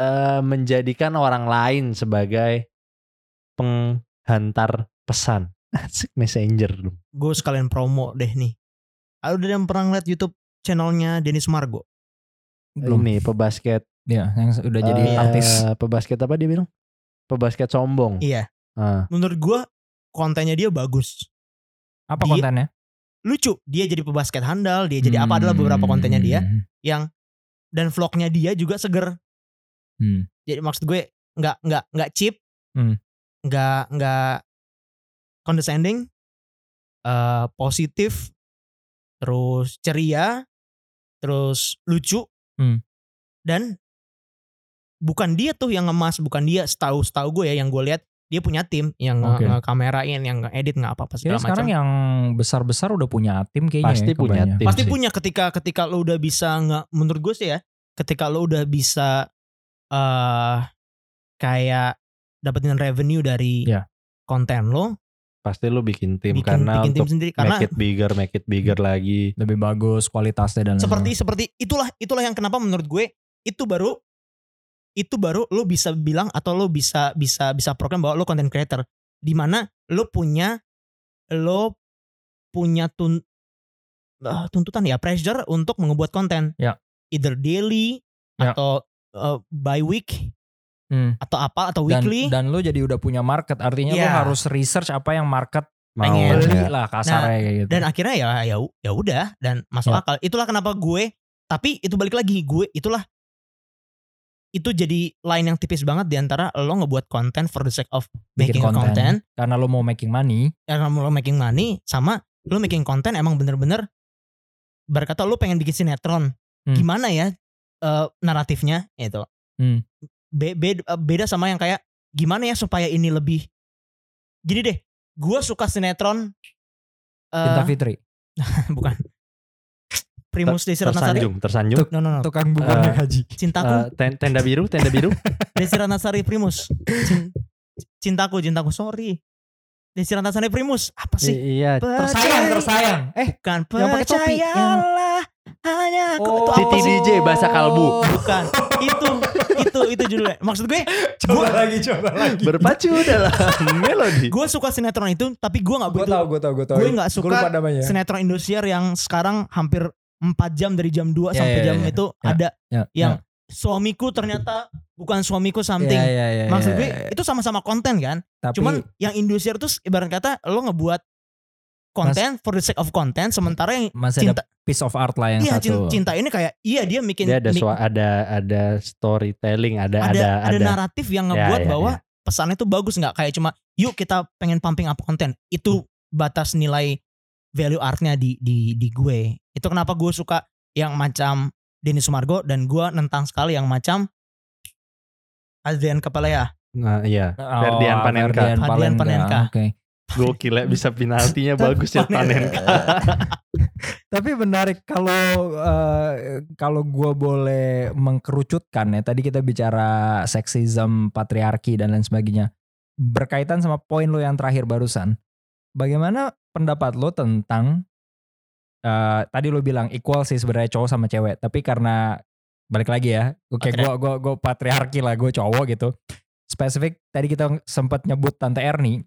eh, menjadikan orang lain sebagai penghantar pesan Asik messenger dong. Gue sekalian promo deh nih. Ada udah yang pernah ngeliat YouTube channelnya Denis Margo? Belum. Ini pebasket Ya, yang udah jadi eh, artis. Pebasket apa dia bilang? Pebasket sombong. Iya. Ah, Menurut gue kontennya dia bagus. Apa dia- kontennya? Lucu. Dia jadi pebasket handal. Dia jadi apa adalah beberapa kontennya dia. Hmm. Yang dan vlognya dia juga seger. Hmm. Jadi maksud gue nggak nggak nggak cheap. Hmm. Nggak nggak condescending. eh positif. Terus ceria. Terus lucu. Hmm. Dan bukan dia tuh yang ngemas, bukan dia setahu setahu gue ya yang gue lihat dia punya tim yang nge- Oke. ngekamerain, yang edit nggak apa-apa segala sekarang macam. yang besar-besar udah punya tim kayaknya. Pasti ya, punya tim. Pasti sih. punya ketika ketika lo udah bisa nggak menurut gue sih ya, ketika lo udah bisa eh kayak dapetin revenue dari Ya. konten lo, pasti lu bikin tim bikin karena bikin tim untuk sendiri karena make it bigger, make it bigger lagi. Lebih bagus kualitasnya dan seperti seperti itulah itulah yang kenapa menurut gue itu baru itu baru lo bisa bilang atau lo bisa bisa bisa program bahwa lo content creator di mana lo punya lo punya tun, eh, tuntutan ya pressure untuk mengebuat konten Ya. either daily Ya. atau eh, by week Hmm. atau apa atau dan, weekly dan lo jadi udah punya market artinya lo Iya. harus research apa yang market Mau Pengen. beli ya. lah kasarnya kayak gitu. dan akhirnya ya ya ya udah dan masuk Ya. akal itulah kenapa gue tapi itu balik lagi gue itulah itu jadi line yang tipis banget di antara lo ngebuat konten for the sake of Bikin making konten. content karena lo mau making money. karena lo making money sama lo making konten emang bener-bener berkata lo pengen bikin sinetron Hmm. gimana ya eh, naratifnya itu Hmm. Be- beda, beda sama yang kayak gimana ya supaya ini lebih gini deh gue suka sinetron eh, Cinta Fitri. bukan Primus Desi Ratnasari Tersanjung, tersanjung. no no no Tukang bukan Eh, haji. cintaku Eh, ten- tenda biru, tenda biru. Desi Ratnasari Primus Cin- cintaku cintaku sorry Desi Ratnasari Primus apa sih I- iya, Tersayang, tersayang. Eh, bukan yang pakai topi, yang- percayalah hanya aku Oh. Titi DJ bahasa kalbu. bukan itu itu itu judulnya maksud gue coba lagi, coba lagi. berpacu dalam melodi. gue suka sinetron itu tapi gue nggak Gue tau, gue tau, gue tau. Gue nggak suka namanya. sinetron Indosiar yang sekarang hampir 4 jam dari jam 2 Ya, sampai ya, jam ya. itu Ya, ada Ya, yang suamiku ternyata bukan suamiku something Ya, ya, ya, maksud ya, gue ya. itu sama-sama konten kan Tapi, Cuman yang Indosiar tuh ibarat kata lo ngebuat konten for the sake of content sementara yang masih cinta ada piece of art lah yang iya satu. cin- cinta ini kayak iya dia bikin Dia ada sua- ada ada storytelling, ada ada, ada ada, ada. naratif yang Ya, ngebuat ya, bahwa ya. pesannya tuh bagus nggak kayak cuma yuk kita pengen pumping up konten Hmm. itu batas nilai value artnya di di di gue itu kenapa gue suka yang macam Denny Sumargo dan gue nentang sekali yang macam Adrian Kapalea Nah, iya. Oh, Ferdian Panenka. Ferdian Ferdian Panenka. Oke. Gokil ya bisa penaltinya bagus ya Panenka. Tapi menarik kalau eh, kalau gue boleh mengkerucutkan ya. Tadi kita bicara seksisme, patriarki dan lain sebagainya. Berkaitan sama poin lo yang terakhir barusan. Bagaimana pendapat lo tentang eh, tadi lo bilang equal sih sebenarnya cowok sama cewek. Tapi karena balik lagi ya. Oke, Patri- gue gua gua patriarki lah, gue cowok gitu. Spesifik tadi kita sempat nyebut Tante Erni.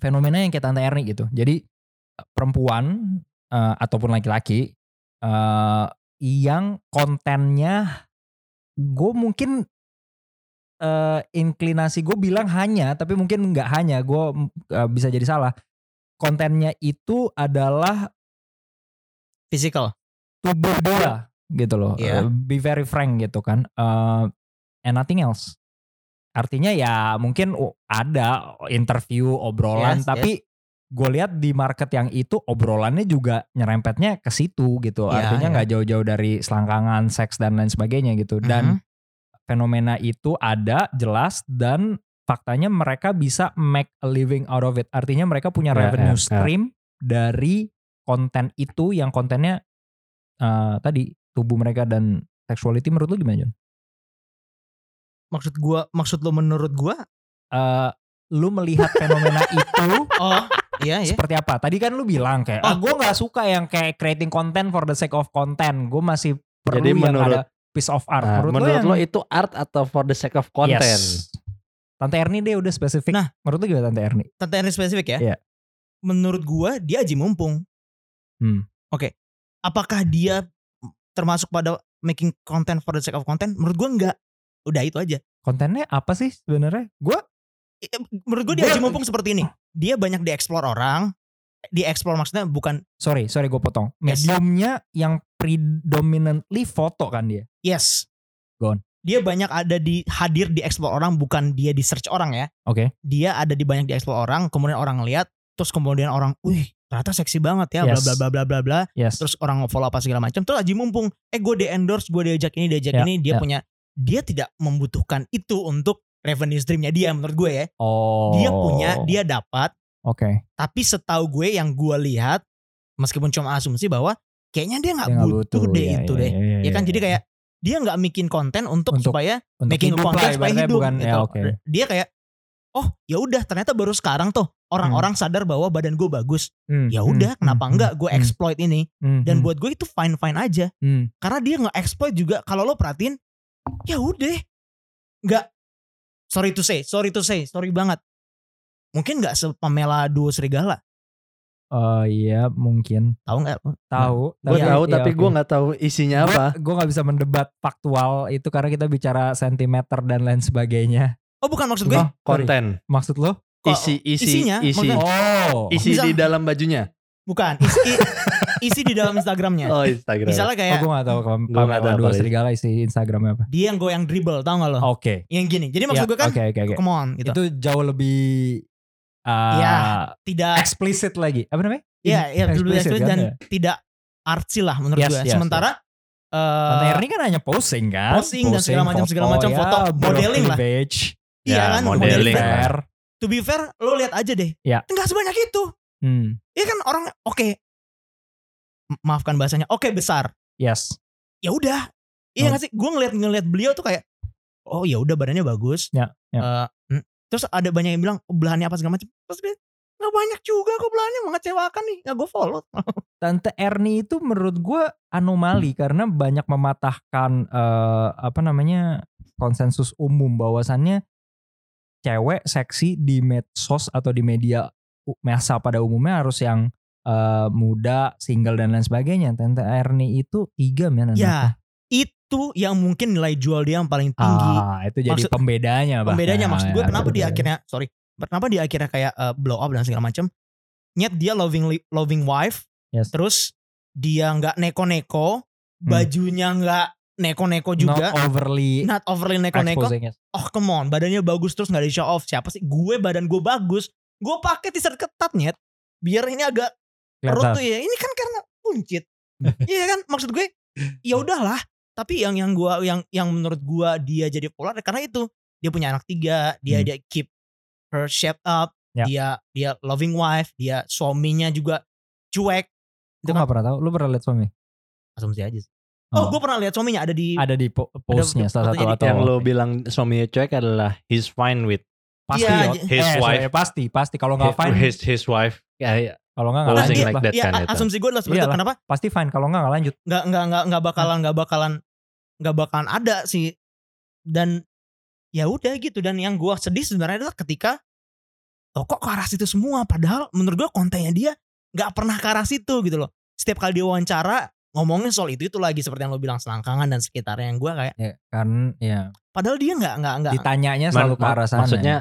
Fenomena yang kayak Tante Erni gitu. Jadi perempuan eh, ataupun laki-laki eh, yang kontennya gue mungkin eh, inklinasi gue bilang hanya tapi mungkin nggak hanya gue eh, bisa jadi salah kontennya itu adalah physical. Tubuh dia gitu loh. Iya. Eh, be very frank gitu kan. Eh, and nothing else. Artinya ya mungkin ada interview obrolan Yes, tapi gue lihat di market yang itu obrolannya juga nyerempetnya ke situ gitu. Iya, artinya iya. nggak jauh-jauh dari selangkangan seks dan lain sebagainya gitu. Dan Mhm. fenomena itu ada jelas dan faktanya mereka bisa make a living out of it. Artinya mereka punya Ya, revenue ya, ya. stream dari konten itu yang kontennya eh, tadi tubuh mereka dan sexuality menurut lu gimana John? Maksud gua, maksud lo menurut gua, Eh, lu melihat fenomena itu oh iya ya. seperti apa? Tadi kan lu bilang kayak, ah, Oh. gue nggak suka yang kayak creating content for the sake of content. Gue masih perlu Jadi yang menurut- ada piece of art. Nah, menurut, menurut, lo, lo yang, itu art atau for the sake of content? Yes. Tante Erni deh udah spesifik. Nah. menurut lu gimana Tante Erni? Tante Ernie spesifik ya. Iya. Menurut gua dia aji mumpung. Hmm. Oke. Apakah dia termasuk pada making content for the sake of content? Menurut gua enggak. Udah itu aja. Kontennya apa sih sebenarnya? Gue I- Menurut gua dia Gua- aji mumpung seperti ini. Dia banyak dieksplor orang. Dieksplor maksudnya bukan sorry sorry gue potong. Yes. Mediumnya yang predominantly foto kan dia. yes. Go on. Dia banyak ada di hadir di explore orang bukan dia di search orang ya. Oke. Dia ada di banyak di explore orang, kemudian orang lihat, terus kemudian orang, "Wih, ternyata seksi banget ya, bla Yes. bla bla bla bla bla." Yes. terus orang follow apa segala macam terus aji mumpung eh gue di endorse gue diajak ini diajak Ya, ini dia ya. punya dia tidak membutuhkan itu untuk revenue streamnya dia menurut gue ya oh. dia punya dia dapat Oke. tapi setahu gue yang gue lihat meskipun cuma asumsi bahwa kayaknya dia nggak nggak butuh, deh Iya, itu iya, deh iya, ya kan iya, jadi iya. kayak dia nggak bikin konten untuk, Untuk supaya Untuk making hidup konten lah, supaya hidup. bukan, gitu. ya oke. dia kayak oh ya udah ternyata baru sekarang tuh. Orang-orang sadar bahwa badan gue bagus. Hmm, ya hmm, udah hmm, kenapa hmm, enggak gue hmm, exploit ini? Hmm, dan hmm, buat gue itu fine fine aja. Hmm. karena dia nggak exploit juga. Kalau lo perhatiin ya udah. Nggak sorry to say sorry to say sorry banget. Mungkin nggak sepamela duo serigala Oh iya mungkin tahu nggak tahu. Gue Tapi- tahu iya, tapi oke. gue nggak tahu isinya apa. Gue gak bisa mendebat faktual itu karena kita bicara sentimeter dan lain sebagainya. oh bukan maksud gue Oh, sorry. Konten, Maksud lo? Isi isi isinya, isi Oh. isi Bisa- di dalam bajunya. bukan isi, isi di dalam instagramnya Oh Instagram. misalnya Oh, kayak gue gak tahu kalau Gua nggak Pamela tahu dua serigala isi Instagramnya apa. dia yang goyang dribble tau gak lo Oke. yang gini jadi maksud Ya, gue kan Oke oke oke. come on gitu Itu jauh lebih uh, Ya, tidak explicit lagi. Apa namanya? ya ya lebih explicit kan, dan ya? tidak artsy lah menurut Yes, gue yes, sementara Tante eh Erni kan hanya posing kan? posting dan segala macam- segala macam foto, modeling lah. Cleavage, iya Ya, kan modeling. fair. to be fair lo lihat aja deh Ya. nggak sebanyak itu Hmm, Iya kan orang oke M- maafkan bahasanya oke besar yes. ya udah iya Oh. nggak sih gue ngeliat ngeliat beliau tuh kayak oh ya udah badannya bagus Ya, ya. Eh, hmm. Terus ada banyak yang bilang oh, belahannya apa segala macam terus dia nggak banyak juga kok belahannya mengecewakan nih nggak gue follow Tante Erni itu menurut gue anomali karena banyak mematahkan eh, apa namanya konsensus umum bahwasannya cewek seksi di medsos atau di media masa pada umumnya harus yang eh, muda, single dan lain sebagainya. Tante Erni itu tiga men. ya itu yang mungkin nilai jual dia yang paling tinggi. Ah, itu jadi Maksud- pembedanya. pembedanya. Maksud gue Ya, kenapa dia akhirnya sorry kenapa dia akhirnya kayak eh, blow up dan segala macam nyet dia loving loving wife Yes. terus dia nggak neko-neko Hmm. bajunya nggak neko-neko juga. Not overly not overly neko-neko. oh come on badannya bagus terus nggak di show off. Siapa sih? Gue badan gue bagus. Gue pakai t-shirt ketat nyet. Biar ini agak perut tuh ya. Ini kan karena buncit. Iya kan? Maksud gue ya udahlah tapi yang yang gua yang yang menurut gua dia jadi polar karena itu dia punya anak tiga dia Hmm. dia keep her shape up Ya. dia dia loving wife dia suaminya juga cuek itu Gue kan gak pernah tahu. Lu pernah lihat suami? asumsi aja sih oh, gue pernah lihat suaminya ada di ada di po- postnya salah satu atau yang lo bilang suaminya cuek adalah he's fine with pasti Iya, ya. j- his Eh, wife. sorry, pasti pasti kalau nggak fine his his wife ya kalau nggak nggak posing lanjut like lah. that Iya, kan itu. asumsi gue adalah seperti itu. Iyalah. Kenapa? pasti fine kalau nggak nggak lanjut Nggak nggak nggak nggak bakalan nggak bakalan nggak bakalan ada sih. Dan ya udah gitu. Dan yang gue sedih sebenarnya adalah ketika oh kok ke arah situ semua. Padahal menurut gue kontennya dia nggak pernah ke arah situ gitu loh. Setiap kali dia wawancara ngomongin soal itu itu lagi seperti yang lo bilang selangkangan dan sekitarnya yang gue kayak ya, kan ya padahal dia nggak nggak nggak ditanyanya Man- selalu ke arah sana Maksudnya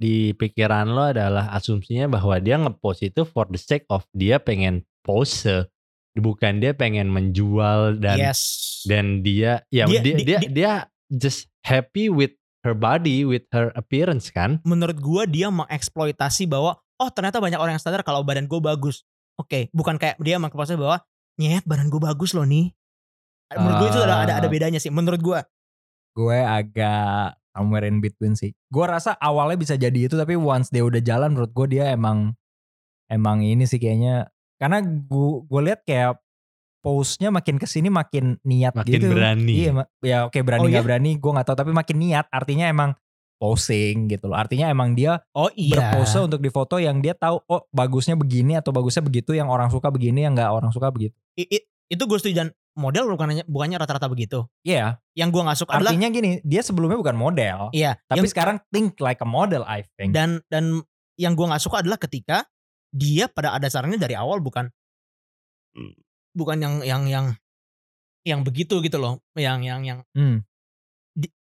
di pikiran lo adalah asumsinya bahwa dia ngepost itu for the sake of dia pengen pose, bukan dia pengen menjual dan yes dan dia ya Dia- dia di- dia, di- dia just happy with her body, with her appearance kan? menurut gue dia mengeksploitasi bahwa oh ternyata banyak orang yang sadar kalau badan gue bagus. Oke, bukan kayak dia mengeksploitasi bahwa nyet badan gue bagus loh nih. Menurut gue itu ada, ada ada Ah. bedanya sih. Menurut gue gue agak somewhere in between sih. Gue rasa awalnya bisa jadi itu tapi once dia udah jalan menurut gue dia emang emang ini sih kayaknya karena gue gue lihat kayak postnya makin ke sini makin niat Makin gitu. berani. Iya, ma- ya oke berani Oh, nggak iya? berani gue nggak tahu tapi makin niat artinya emang posing gitu loh. Artinya emang dia Oh iya. berpose untuk difoto yang dia tahu oh bagusnya begini atau bagusnya begitu yang orang suka begini yang nggak orang suka begitu. I- i- itu gue setuju dan model bukannya bukannya rata-rata begitu. Iya, Yang gue nggak suka adalah artinya gini, dia sebelumnya bukan model, iya. tapi yang- sekarang think like a model I think. dan dan yang gue nggak suka adalah ketika dia pada ada dasarnya dari awal bukan bukan yang yang yang yang begitu gitu loh yang yang yang Hmm.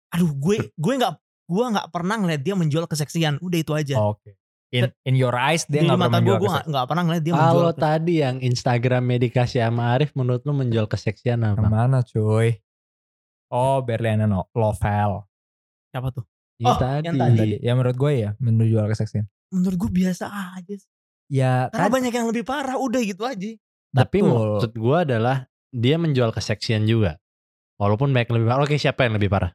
aduh gue gue nggak gue nggak pernah ngeliat dia menjual keseksian udah itu aja Oke. In in your eyes dia di nggak mata pernah gue menjual gue nggak pernah ngeliat dia Kalau menjual tadi yang Instagramnya dikasih sama Arif menurut lu menjual keseksian Yang apa? mana cuy? Oh Berliana no, Lovel. siapa tuh Ini Oh, tadi. yang tadi. Ya menurut gue ya menjual keseksian. menurut gue biasa aja sih. Ya karena kan banyak yang lebih parah udah gitu aja Tapi betul. maksud gue adalah dia menjual keseksian juga. Walaupun banyak yang lebih parah. Oke siapa yang lebih parah?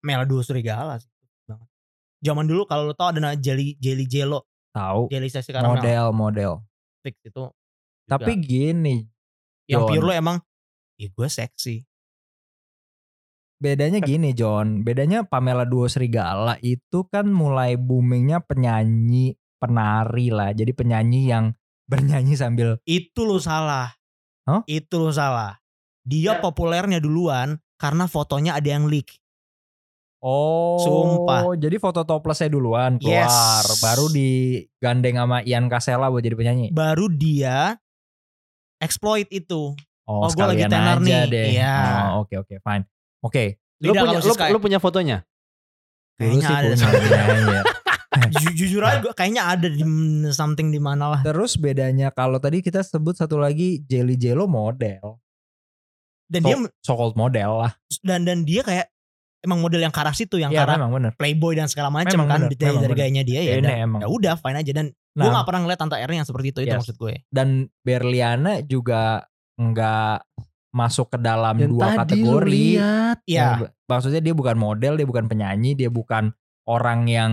Mela dua serigala sih zaman dulu kalau lo tau ada nama Jelly Jelly Jello tahu Jelly Sesi Karamel model model. fix itu Tapi juga. gini, yang John. pure lo emang ya gue seksi bedanya gini John, bedanya Pamela Duo Serigala itu kan mulai boomingnya penyanyi, penari lah. Jadi penyanyi yang bernyanyi sambil itu lo salah Hah? itu lo salah dia populernya duluan karena fotonya ada yang leak Oh, Sumpah. Jadi foto toplesnya duluan keluar, Yes. baru digandeng sama Ian Kasela buat jadi penyanyi. baru dia exploit itu Oh, Oh, gua lagi tenar aja nih. deh. Iya. Oh, oke oke fine. Oke. Lu Lidah punya, kalau lu, lu punya fotonya? Kayaknya sih ada punya. Ju- jujur aja gue kayaknya ada di something di mana lah Terus bedanya kalau tadi kita sebut satu lagi Jelly Jello model, dan so, dia so called model lah. dan dan dia kayak emang model yang karas itu yang Iya karena memang bener. playboy dan segala macam kan bener, dari, gayanya dia ya Ini dan- emang. ya udah fine aja dan gue Nah, gak pernah ngeliat tante Erin yang seperti itu itu Yes. maksud gue dan Berliana juga nggak masuk ke dalam Yang dua kategori. lihat. Iya Ya, maksudnya dia bukan model, dia bukan penyanyi, dia bukan orang yang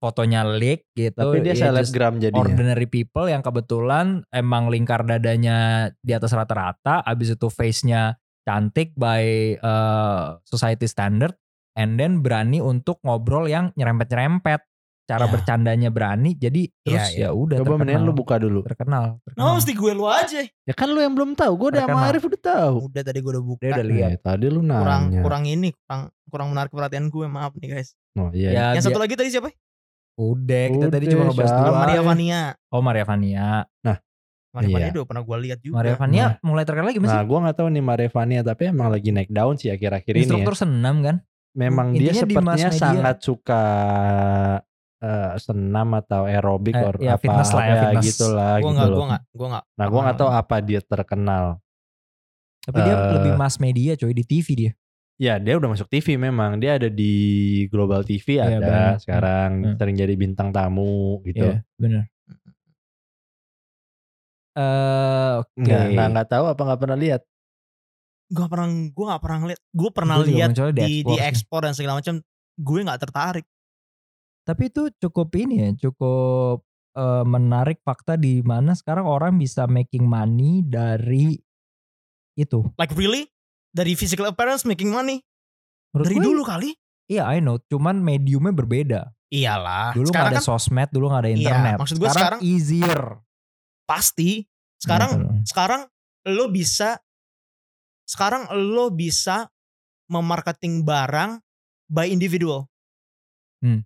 fotonya leak gitu. Tapi dia selebgram jadinya. ordinary people yang kebetulan emang lingkar dadanya di atas rata-rata, abis itu face-nya cantik by uh, society standard, and then berani untuk ngobrol yang nyerempet-nyerempet. Cara Ya. bercandanya berani, jadi terus Ya, ya. ya udah Coba mendingan lu buka dulu. terkenal, terkenal. No mesti gue lu aja Ya kan lu yang belum tahu. Gue udah sama. Arif udah tahu. Udah tadi gue udah buka Dia udah lihat. Eh, tadi lu nanya. kurang kurang ini kurang kurang menarik perhatian gue maaf nih guys Oh iya. Ya, yang dia- satu lagi tadi siapa Udah, kita tadi Udah, cuma ngebahas dua. Maria Vania Oh Maria Vania. Maria Iya. Vania udah pernah gue lihat juga Maria Vania mulai terkenal lagi Nah, masih gue nggak tahu nih Marevania tapi emang lagi naik daun sih akhir-akhir ini ya. instruktur senam kan? Memang dia intinya di mass sepertinya media. sangat suka eh, senam atau aerobik Eh, or ya, apa, fitness lah ya, fitness. gitu lah gue gitu nggak loh. gue nggak gue nggak Nah, gue nggak tahu apa dia terkenal. Tapi dia Eh. lebih mass media coy di TV dia. Ya, dia udah masuk TV memang. Dia ada di Global TV Iya, ada benar. sekarang Hmm. sering jadi bintang tamu gitu. Iya, bener. Eh, oke. Nggak, nggak, nggak tahu apa nggak pernah lihat. gue pernah gue nggak pernah ngeliat gue pernah lihat di di ekspor dan segala macam gue nggak tertarik Tapi itu cukup ini ya, cukup eh, menarik fakta di mana sekarang orang bisa making money dari itu. like really dari physical appearance making money Menurut dari gue, dulu kali Iya, I know. Cuman mediumnya berbeda. iyalah Dulu nggak ada kan sosmed, dulu nggak ada Iya, internet. maksud gue sekarang, sekarang- easier. Pasti sekarang Gitu. sekarang lo bisa sekarang lo bisa memarketing barang by individual. Hmm.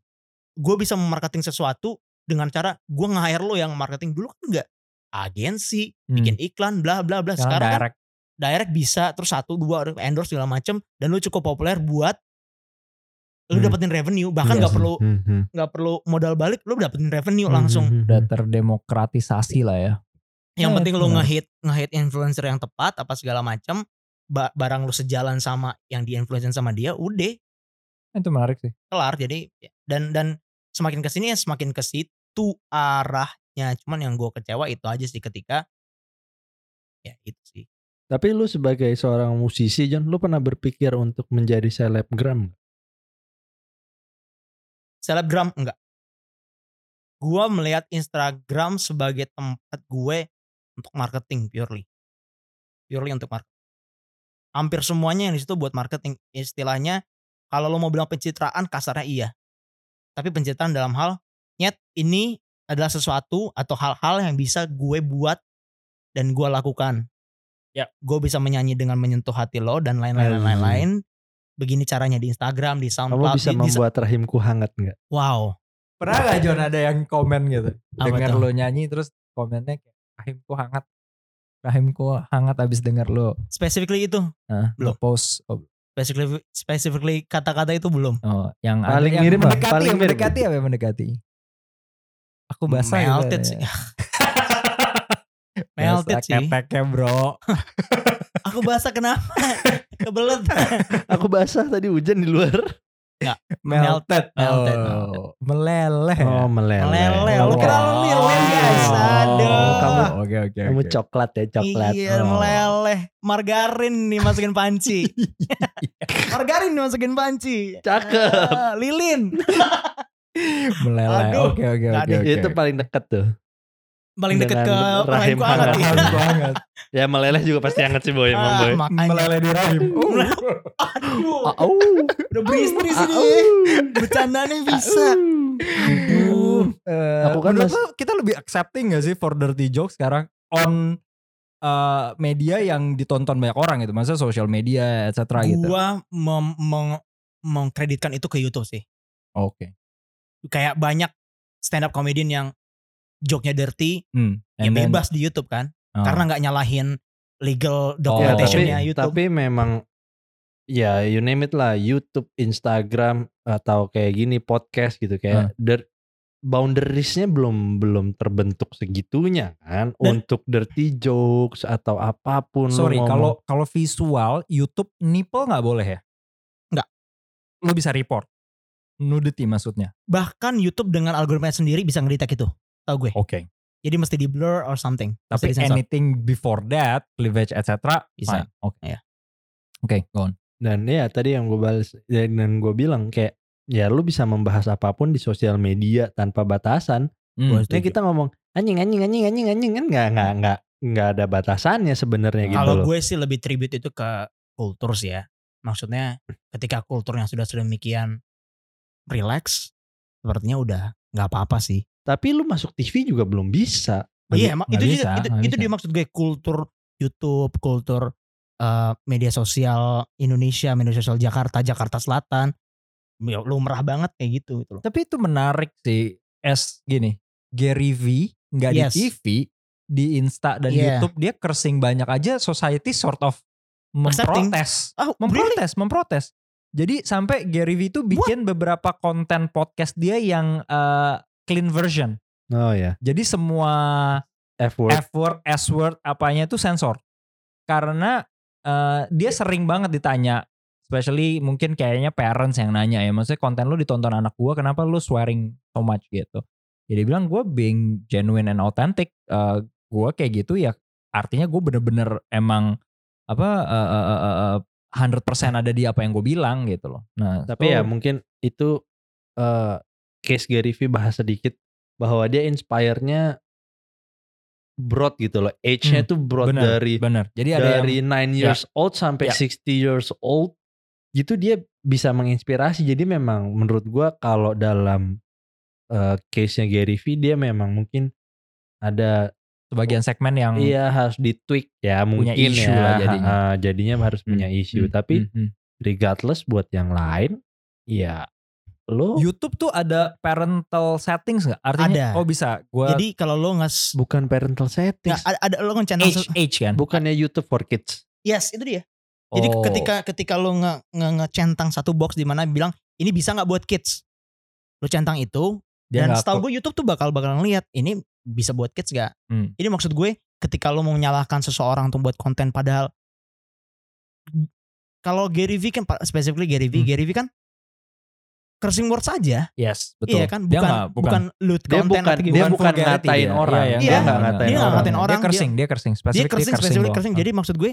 Gue bisa memarketing sesuatu dengan cara gue nge-hire lo yang marketing dulu kan enggak agensi, Hmm. bikin iklan, bla bla bla. Sekarang kan direct. direct bisa terus satu dua endorse segala macem dan lo cukup populer buat lo Hmm. dapetin revenue bahkan nggak sih. perlu Hmm, hmm. nggak perlu modal balik lo dapetin revenue Hmm, langsung. hmm, hmm, Udah hmm. terdemokratisasi lah ya. Yang Iya, penting lu nge-hit nge-hit influencer yang tepat apa segala macam, ba- barang lu sejalan sama yang di-influence sama dia, udah Itu menarik sih. kelar. Jadi ya, dan dan semakin ke sini ya semakin ke situ arahnya. Cuman yang gue kecewa itu aja sih ketika ya itu sih. Tapi lu sebagai seorang musisi John, lu pernah berpikir untuk menjadi selebgram? Selebgram enggak. Gua melihat Instagram sebagai tempat gue untuk marketing purely. Purely untuk marketing. Hampir semuanya yang di situ buat marketing. Istilahnya kalau lo mau bilang pencitraan kasarnya iya. Tapi pencitraan dalam hal nyet ini adalah sesuatu atau hal-hal yang bisa gue buat dan gue lakukan. Ya. Gue bisa menyanyi dengan menyentuh hati lo dan lain-lain lain-lain. Begini caranya di Instagram, di Kamu SoundCloud, bisa di, di- membuat rahimku hangat nggak? wow. Pernah gak John ada yang komen gitu? Apa Dengar tuh? lo nyanyi terus komennya kayak rahimku hangat. Rahimku hangat abis denger lo Specifically itu, Hah, Belum. post oh, specifically, specifically kata-kata itu belum. oh, yang Paling mirip apa? mendekati, Paling yang mirip. mendekati apa yang mendekati? Aku basah Melted gitu. sih. Melted sih. keteknya bro. Aku basah kenapa? Kebelet. Aku basah tadi hujan di luar. Melted. Melted. Oh, meleleh. Oh meleleh. Meleleh. Lu kira lu lilin, guys. Aduh. Oh, kamu Oke oke kamu oke. coklat ya coklat. Iya, Oh. meleleh. Margarin nih masukin panci. Margarin nih masukin panci. Cakep. Ah, lilin. meleleh. Oke oke oke. Itu paling deket tuh. Paling deket ke rahim hangat. hangat. ya. Rahimku hangat. Ya meleleh juga pasti hangat sih boy emang Ah, boy. makanya. Meleleh di rahim. Aduh. Au. Udah beristri Au. sini. Bercandanya bisa. Aduh. Eh, Aku kan mas- kita lebih accepting gak sih for dirty jokes sekarang on eh, media yang ditonton banyak orang gitu, maksudnya social media etc gitu. Gua mem- meng- mengkreditkan itu ke YouTube sih. Oke. Kayak banyak stand up comedian yang joke-nya dirty, Hmm. ya then- bebas di YouTube kan. oh. Karena nggak nyalahin legal tapi, documentationnya YouTube. tapi memang ya you name it lah YouTube, Instagram atau kayak gini podcast gitu kayak der- boundariesnya belum belum terbentuk segitunya kan Dan- untuk dirty jokes atau apa pun Sorry, kalau kalau visual YouTube nipple nggak boleh ya? Nggak. Lo bisa report. Nudity maksudnya. Bahkan YouTube dengan algoritma sendiri bisa ngedetect itu. Tau gue. Oke. Jadi mesti di blur or something. Tapi anything before that, cleavage etc. Bisa. Oke. Iya. Oke, go on. dan ya tadi yang gue balas dan gue bilang kayak ya lu bisa membahas apa pun di sosial media tanpa batasan. Hmm. Kita ngomong anjing anjing anjing anjing anjing kan nggak nggak nggak nggak ada batasannya sebenarnya gitu Kalau gue sih lebih tribute itu ke kultur sih ya. Maksudnya ketika kulturnya sudah sedemikian relax, sepertinya udah nggak apa-apa sih. Tapi lu masuk TV juga belum bisa. Iya, emang itu bisa, juga- itu, itu dia maksud gue kultur YouTube, kultur eh, media sosial Indonesia, media sosial Jakarta, Jakarta Selatan. Ya, lumrah banget kayak gitu gitu loh. Tapi itu menarik sih. Es gini, Gary V nggak Yes. di TV, di Insta dan Yeah. YouTube dia kersing banyak aja society sort of memprotes, Oh, really? memprotes, memprotes. Jadi sampai Gary V itu bikin beberapa konten podcast dia yang eh, clean version. Oh ya. Jadi semua F word. F word, S word, apanya itu sensor. Karena eh, dia sering banget ditanya, especially mungkin kayaknya parents yang nanya ya, maksudnya konten lu ditonton anak gua, kenapa lu swearing so much gitu? Jadi bilang gue being genuine and authentic, eh, gua kayak gitu ya, artinya gue bener-bener emang apa eh, eh, eh, eh, 100% ada di apa yang gue bilang gitu loh. Nah, Tapi so- ya mungkin itu eh case Gary V bahas sedikit bahwa dia inspire-nya broad gitu loh. Age-nya Hmm, tuh broad bener, dari bener. Jadi ada dari yang 9 years old sampai Ya. 60 years old gitu dia bisa menginspirasi. Jadi memang menurut gua kalau dalam eh, case-nya Gary V dia memang mungkin ada sebagian segmen yang iya harus ditweak ya mungkin isu ya. lah jadinya. ha, jadinya harus Hmm, punya isu. hmm, Tapi hmm, hmm. regardless buat yang lain ya lo YouTube tuh ada parental settings nggak? Artinya Ada. oh bisa gua Jadi kalau lo nge bukan parental settings. ada, ada lo ngecentang age age kan? Bukannya YouTube for kids. Yes, itu dia. Jadi Oh. ketika ketika lo nge, nge ngecentang satu box di mana bilang ini bisa nggak buat kids, lo centang itu Dia dan setahu gue YouTube tuh bakal bakal ngeliat ini bisa buat kids gak? Hmm. Ini maksud gue ketika lo mau menyalahkan seseorang untuk buat konten padahal kalau Gary V kan specifically Gary V, Hmm. Gary V kan cursing word saja, yes betul. iya kan? Dia Bukan nggak- bukan, lewd Dia content bukan dia bukan vulgarity ngatain dia. orang. Iya, dia iya, nggak ngatain dia orang. ngatain orang, Dia cursing, dia cursing, dia specifically cursing, cursing specifically doang. cursing. Jadi maksud gue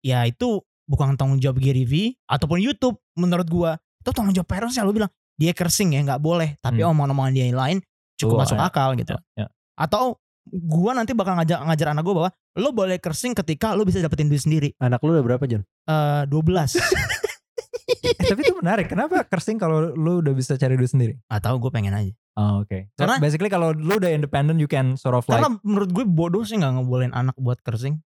ya itu bukan tanggung jawab Gary V ataupun YouTube menurut gua itu tanggung jawab parents ya lu bilang dia cursing ya nggak boleh tapi Hmm. omongan-omongan dia yang lain cukup Tuh, masuk ya. akal gitu Ya. atau gua nanti bakal ngajar ngajar anak gua bahwa lo boleh cursing ketika lo bisa dapetin duit sendiri Anak lu udah berapa John? Eh 12 Eh, tapi itu menarik. Kenapa cursing kalau lu udah bisa cari duit sendiri? atau gue pengen aja Oh, oke. So, Karena- basically kalau lu udah independent you can sort of like karena menurut gue bodoh sih nggak ngebolehin anak buat cursing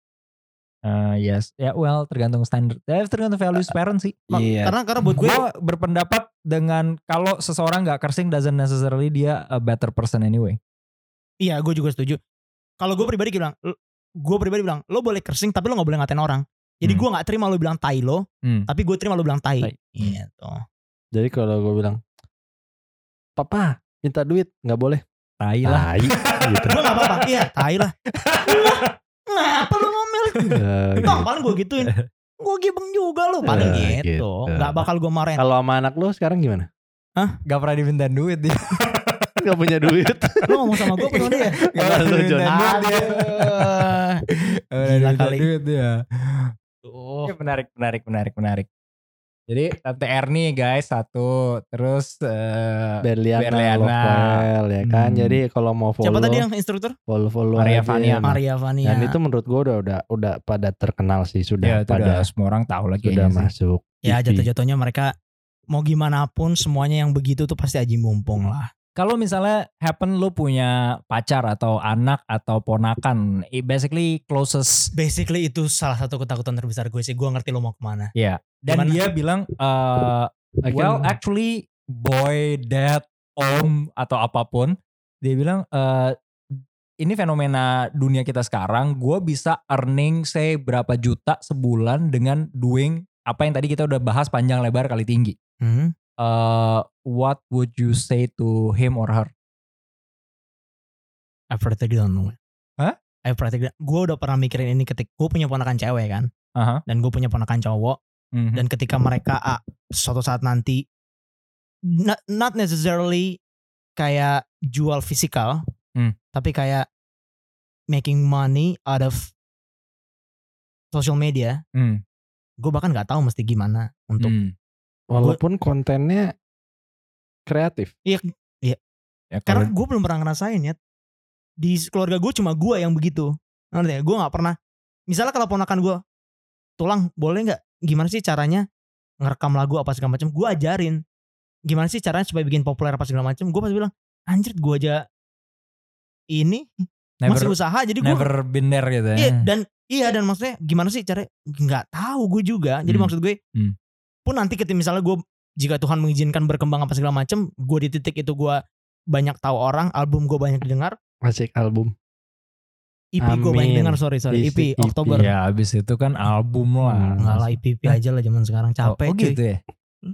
uh, yes. Ya well tergantung standar. Ya tergantung values parent sih. Iya. karena karena buat gue berpendapat dengan kalau seseorang nggak cursing doesn't necessarily dia a better person anyway. Iya, gue juga setuju. Kalau gue pribadi bilang, gue pribadi bilang, lo boleh cursing tapi lo nggak boleh ngatain orang. Jadi Hmm. gue nggak terima lo bilang tai lo, Hmm. tapi gue terima lo bilang tai. Tai. Gitu. Jadi kalau gue bilang, Papa minta duit nggak boleh. Tai lah. Tai. gitu. gue nggak apa-apa. Iya, tai lah. Ngapa lo ngomel? Gitu. paling gue gituin. Gue gibeng juga lo, paling Eh, gitu. gitu. Nggak bakal gue marahin. Kalau sama anak lu sekarang gimana? Gak pernah diminta duit dia. Gak punya duit. Lo ngomong sama gue penuh dia. Gak pernah diminta duit dia. Gak pernah Gila kali. duit dia. Tuh. Oke, menarik, menarik, menarik, menarik. Jadi Tante Erni guys satu, terus eh, Berliana, Berliana. Lovel ya kan. Hmm. Jadi kalau mau follow, Siapa tadi yang instruktur? follow follow Maria aja. Vania. Maria Vania. Dan itu menurut gue udah udah udah pada terkenal sih ya sudah udah pada semua orang tahu lagi sudah masuk. ya TV. jatuh-jatuhnya mereka mau gimana pun semuanya yang begitu tuh pasti aji mumpung lah. Kalau misalnya happen lu punya pacar atau anak atau ponakan, eh, basically closest Basically itu salah satu ketakutan terbesar gue sih. Gue ngerti lo mau ke mana. ya. Dan Gimana? dia bilang eh I can- well actually boy, dad, om atau apa pun, dia bilang eh ini fenomena dunia kita sekarang, gue bisa earning say berapa juta sebulan dengan doing apa yang tadi kita udah bahas panjang lebar kali tinggi. Hmm. Eh what would you say to him or her? I practically don't know. Hah? I practically, gue udah pernah mikirin ini ketika gue punya ponakan cewek kan, Aha. dan gue punya ponakan cowok, Mhm. dan ketika mereka ah, suatu saat nanti not, not necessarily kayak jual fisikal, Hmm. tapi kayak making money out of social media, Hmm. gue bahkan nggak tahu mesti gimana untuk Hmm. Walaupun kontennya kreatif. Ya, karena kalau- gue belum pernah ngerasain ya. Di keluarga gue cuma gue yang begitu. Ngerti ya? Gue nggak pernah. Misalnya kalau ponakan gue tulang boleh nggak? Gimana sih caranya ngerekam lagu apa segala macam? Gue ajarin. Gimana sih caranya supaya bikin populer apa segala macam? Gue pasti bilang anjir gue aja ini never, masih usaha jadi gue never been there gitu ya. iya dan iya dan maksudnya gimana sih caranya? Nggak tahu gue juga. Jadi Hmm. maksud gue Hmm. Pun nanti ketika misalnya gue jika Tuhan mengizinkan berkembang apa segala macam gue di titik itu gue banyak tahu orang album gue banyak didengar Asik album. EP gue banyak dengar sorry sorry EP, EP. Oktober Ya abis itu kan album lah. Hmm. Enggak lah EP Hah? aja lah zaman sekarang capek oh, oh cuy. gitu ya.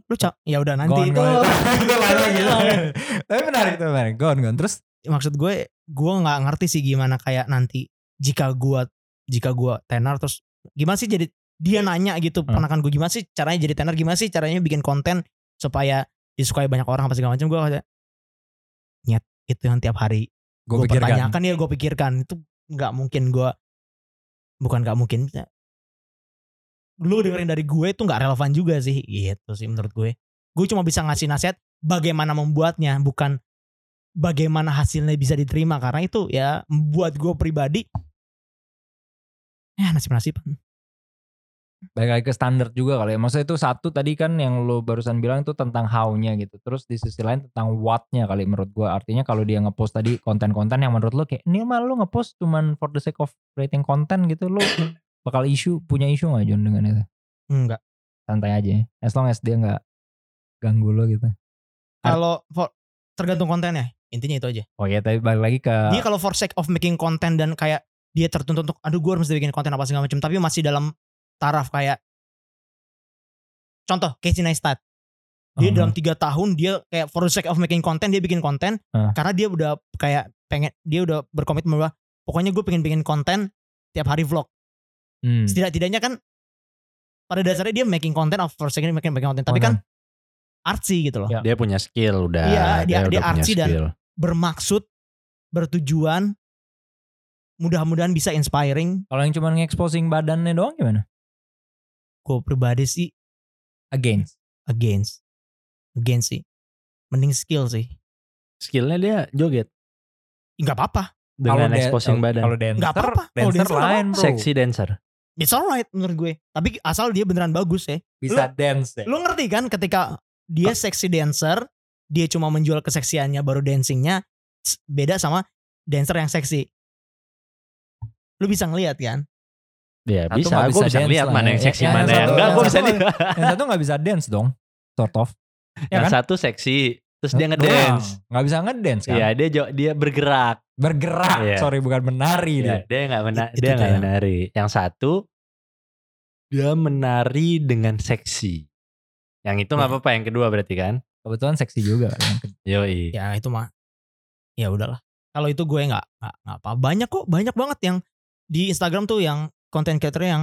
Lu cap ya udah nanti Gone, itu. Tapi menarik tuh menarik. Gone gone. Terus maksud gue gue nggak ngerti sih gimana kayak nanti jika gue jika gue tenar terus gimana sih jadi dia nanya gitu Hmm. ponakan gue gimana sih? Caranya jadi tenar gimana sih? Caranya bikin konten supaya disukai banyak orang apa segala macam. Gue kayak nyet itu yang tiap hari. Gue pertanyakan ya gue pikirkan. Itu nggak mungkin gue bukan nggak mungkin lu dengerin dari gue itu nggak relevan juga sih gitu sih menurut gue gue cuma bisa ngasih nasihat bagaimana membuatnya bukan bagaimana hasilnya bisa diterima. Karena itu ya buat gue pribadi ya nasib nasiban Balik lagi ke standar juga kali ya. Maksudnya itu satu tadi kan yang lo barusan bilang itu tentang how-nya gitu. Terus di sisi lain tentang what-nya kali menurut gue. Artinya kalau dia ngepost tadi konten-konten yang menurut lo kayak ini mah lo ngepost cuman for the sake of creating konten gitu. Lo bakal isu punya isu gak John dengan itu? enggak Santai aja ya. As long as dia gak ganggu lo gitu. kalau for- tergantung kontennya intinya itu aja Oh iya tapi balik lagi ke dia kalau for sake of making content dan kayak dia tertuntut untuk aduh gue harus bikin konten apa segala macam tapi masih dalam taraf kayak contoh Casey Neistat dia Uh-huh. dalam tiga tahun dia kayak for the sake of making content dia bikin konten Uh. karena dia udah kayak pengen dia udah berkomitmen bahwa pokoknya gue pengen bikin konten tiap hari vlog Hmm. setidak-tidaknya kan pada dasarnya dia making content of for second making, making content tapi kan artsy gitu loh Ya. Dia punya skill udah. Iya, dia- udah dia punya artsy dan- skill. bermaksud bertujuan mudah-mudahan bisa inspiring Kalau yang cuma nge-exposing badannya doang gimana? Gue pribadi sih Against. against against sih mending skill sih Skillnya dia joget nggak apa-apa dengan exposing badan. Kalau dancer, Nggak apa-apa. Kalau dancer dancer lain bro. Sexy dancer. it's alright menurut gue tapi asal dia beneran bagus ya Bisa dance ya. lu ngerti kan ketika dia sexy dancer dia cuma menjual keseksiannya baru dancingnya beda sama dancer yang seksi lu bisa ngelihat kan Ya Satu bisa, gue bisa bisa dance lihat mana ya. yang seksi Yang mana satu- yang enggak. yang Gue bisa lihat. Yang satu nggak bisa dance dong. Sort of. Ya yang kan? satu seksi, terus dia ngedance. Nggak bisa ngedance kan? Iya, dia jo- dia bergerak. Bergerak. Iya. Sorry bukan menari Iya, dia. dia nggak mena Itu dia dia. menari. Yang satu dia menari dengan seksi. Yang itu nggak Ya. apa-apa. Yang kedua berarti kan? Kebetulan seksi juga. Yang ke- Yoi. ya itu mah ya udahlah kalau itu gue nggak nggak apa banyak kok banyak banget yang di Instagram tuh yang konten creator yang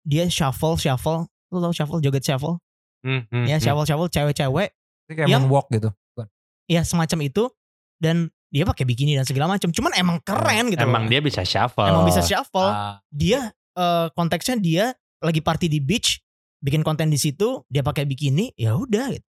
dia shuffle shuffle lu tau shuffle joget shuffle Hmm, hmm, ya hmm. shuffle shuffle cewek-cewek kayak Yang- moonwalk gitu. ya semacam itu dan dia pakai bikini dan segala macam cuman emang keren gitu Emang loh. dia bisa shuffle. emang bisa shuffle Ah, dia eh, konteksnya dia lagi party di beach bikin konten di situ dia pakai bikini ya udah gitu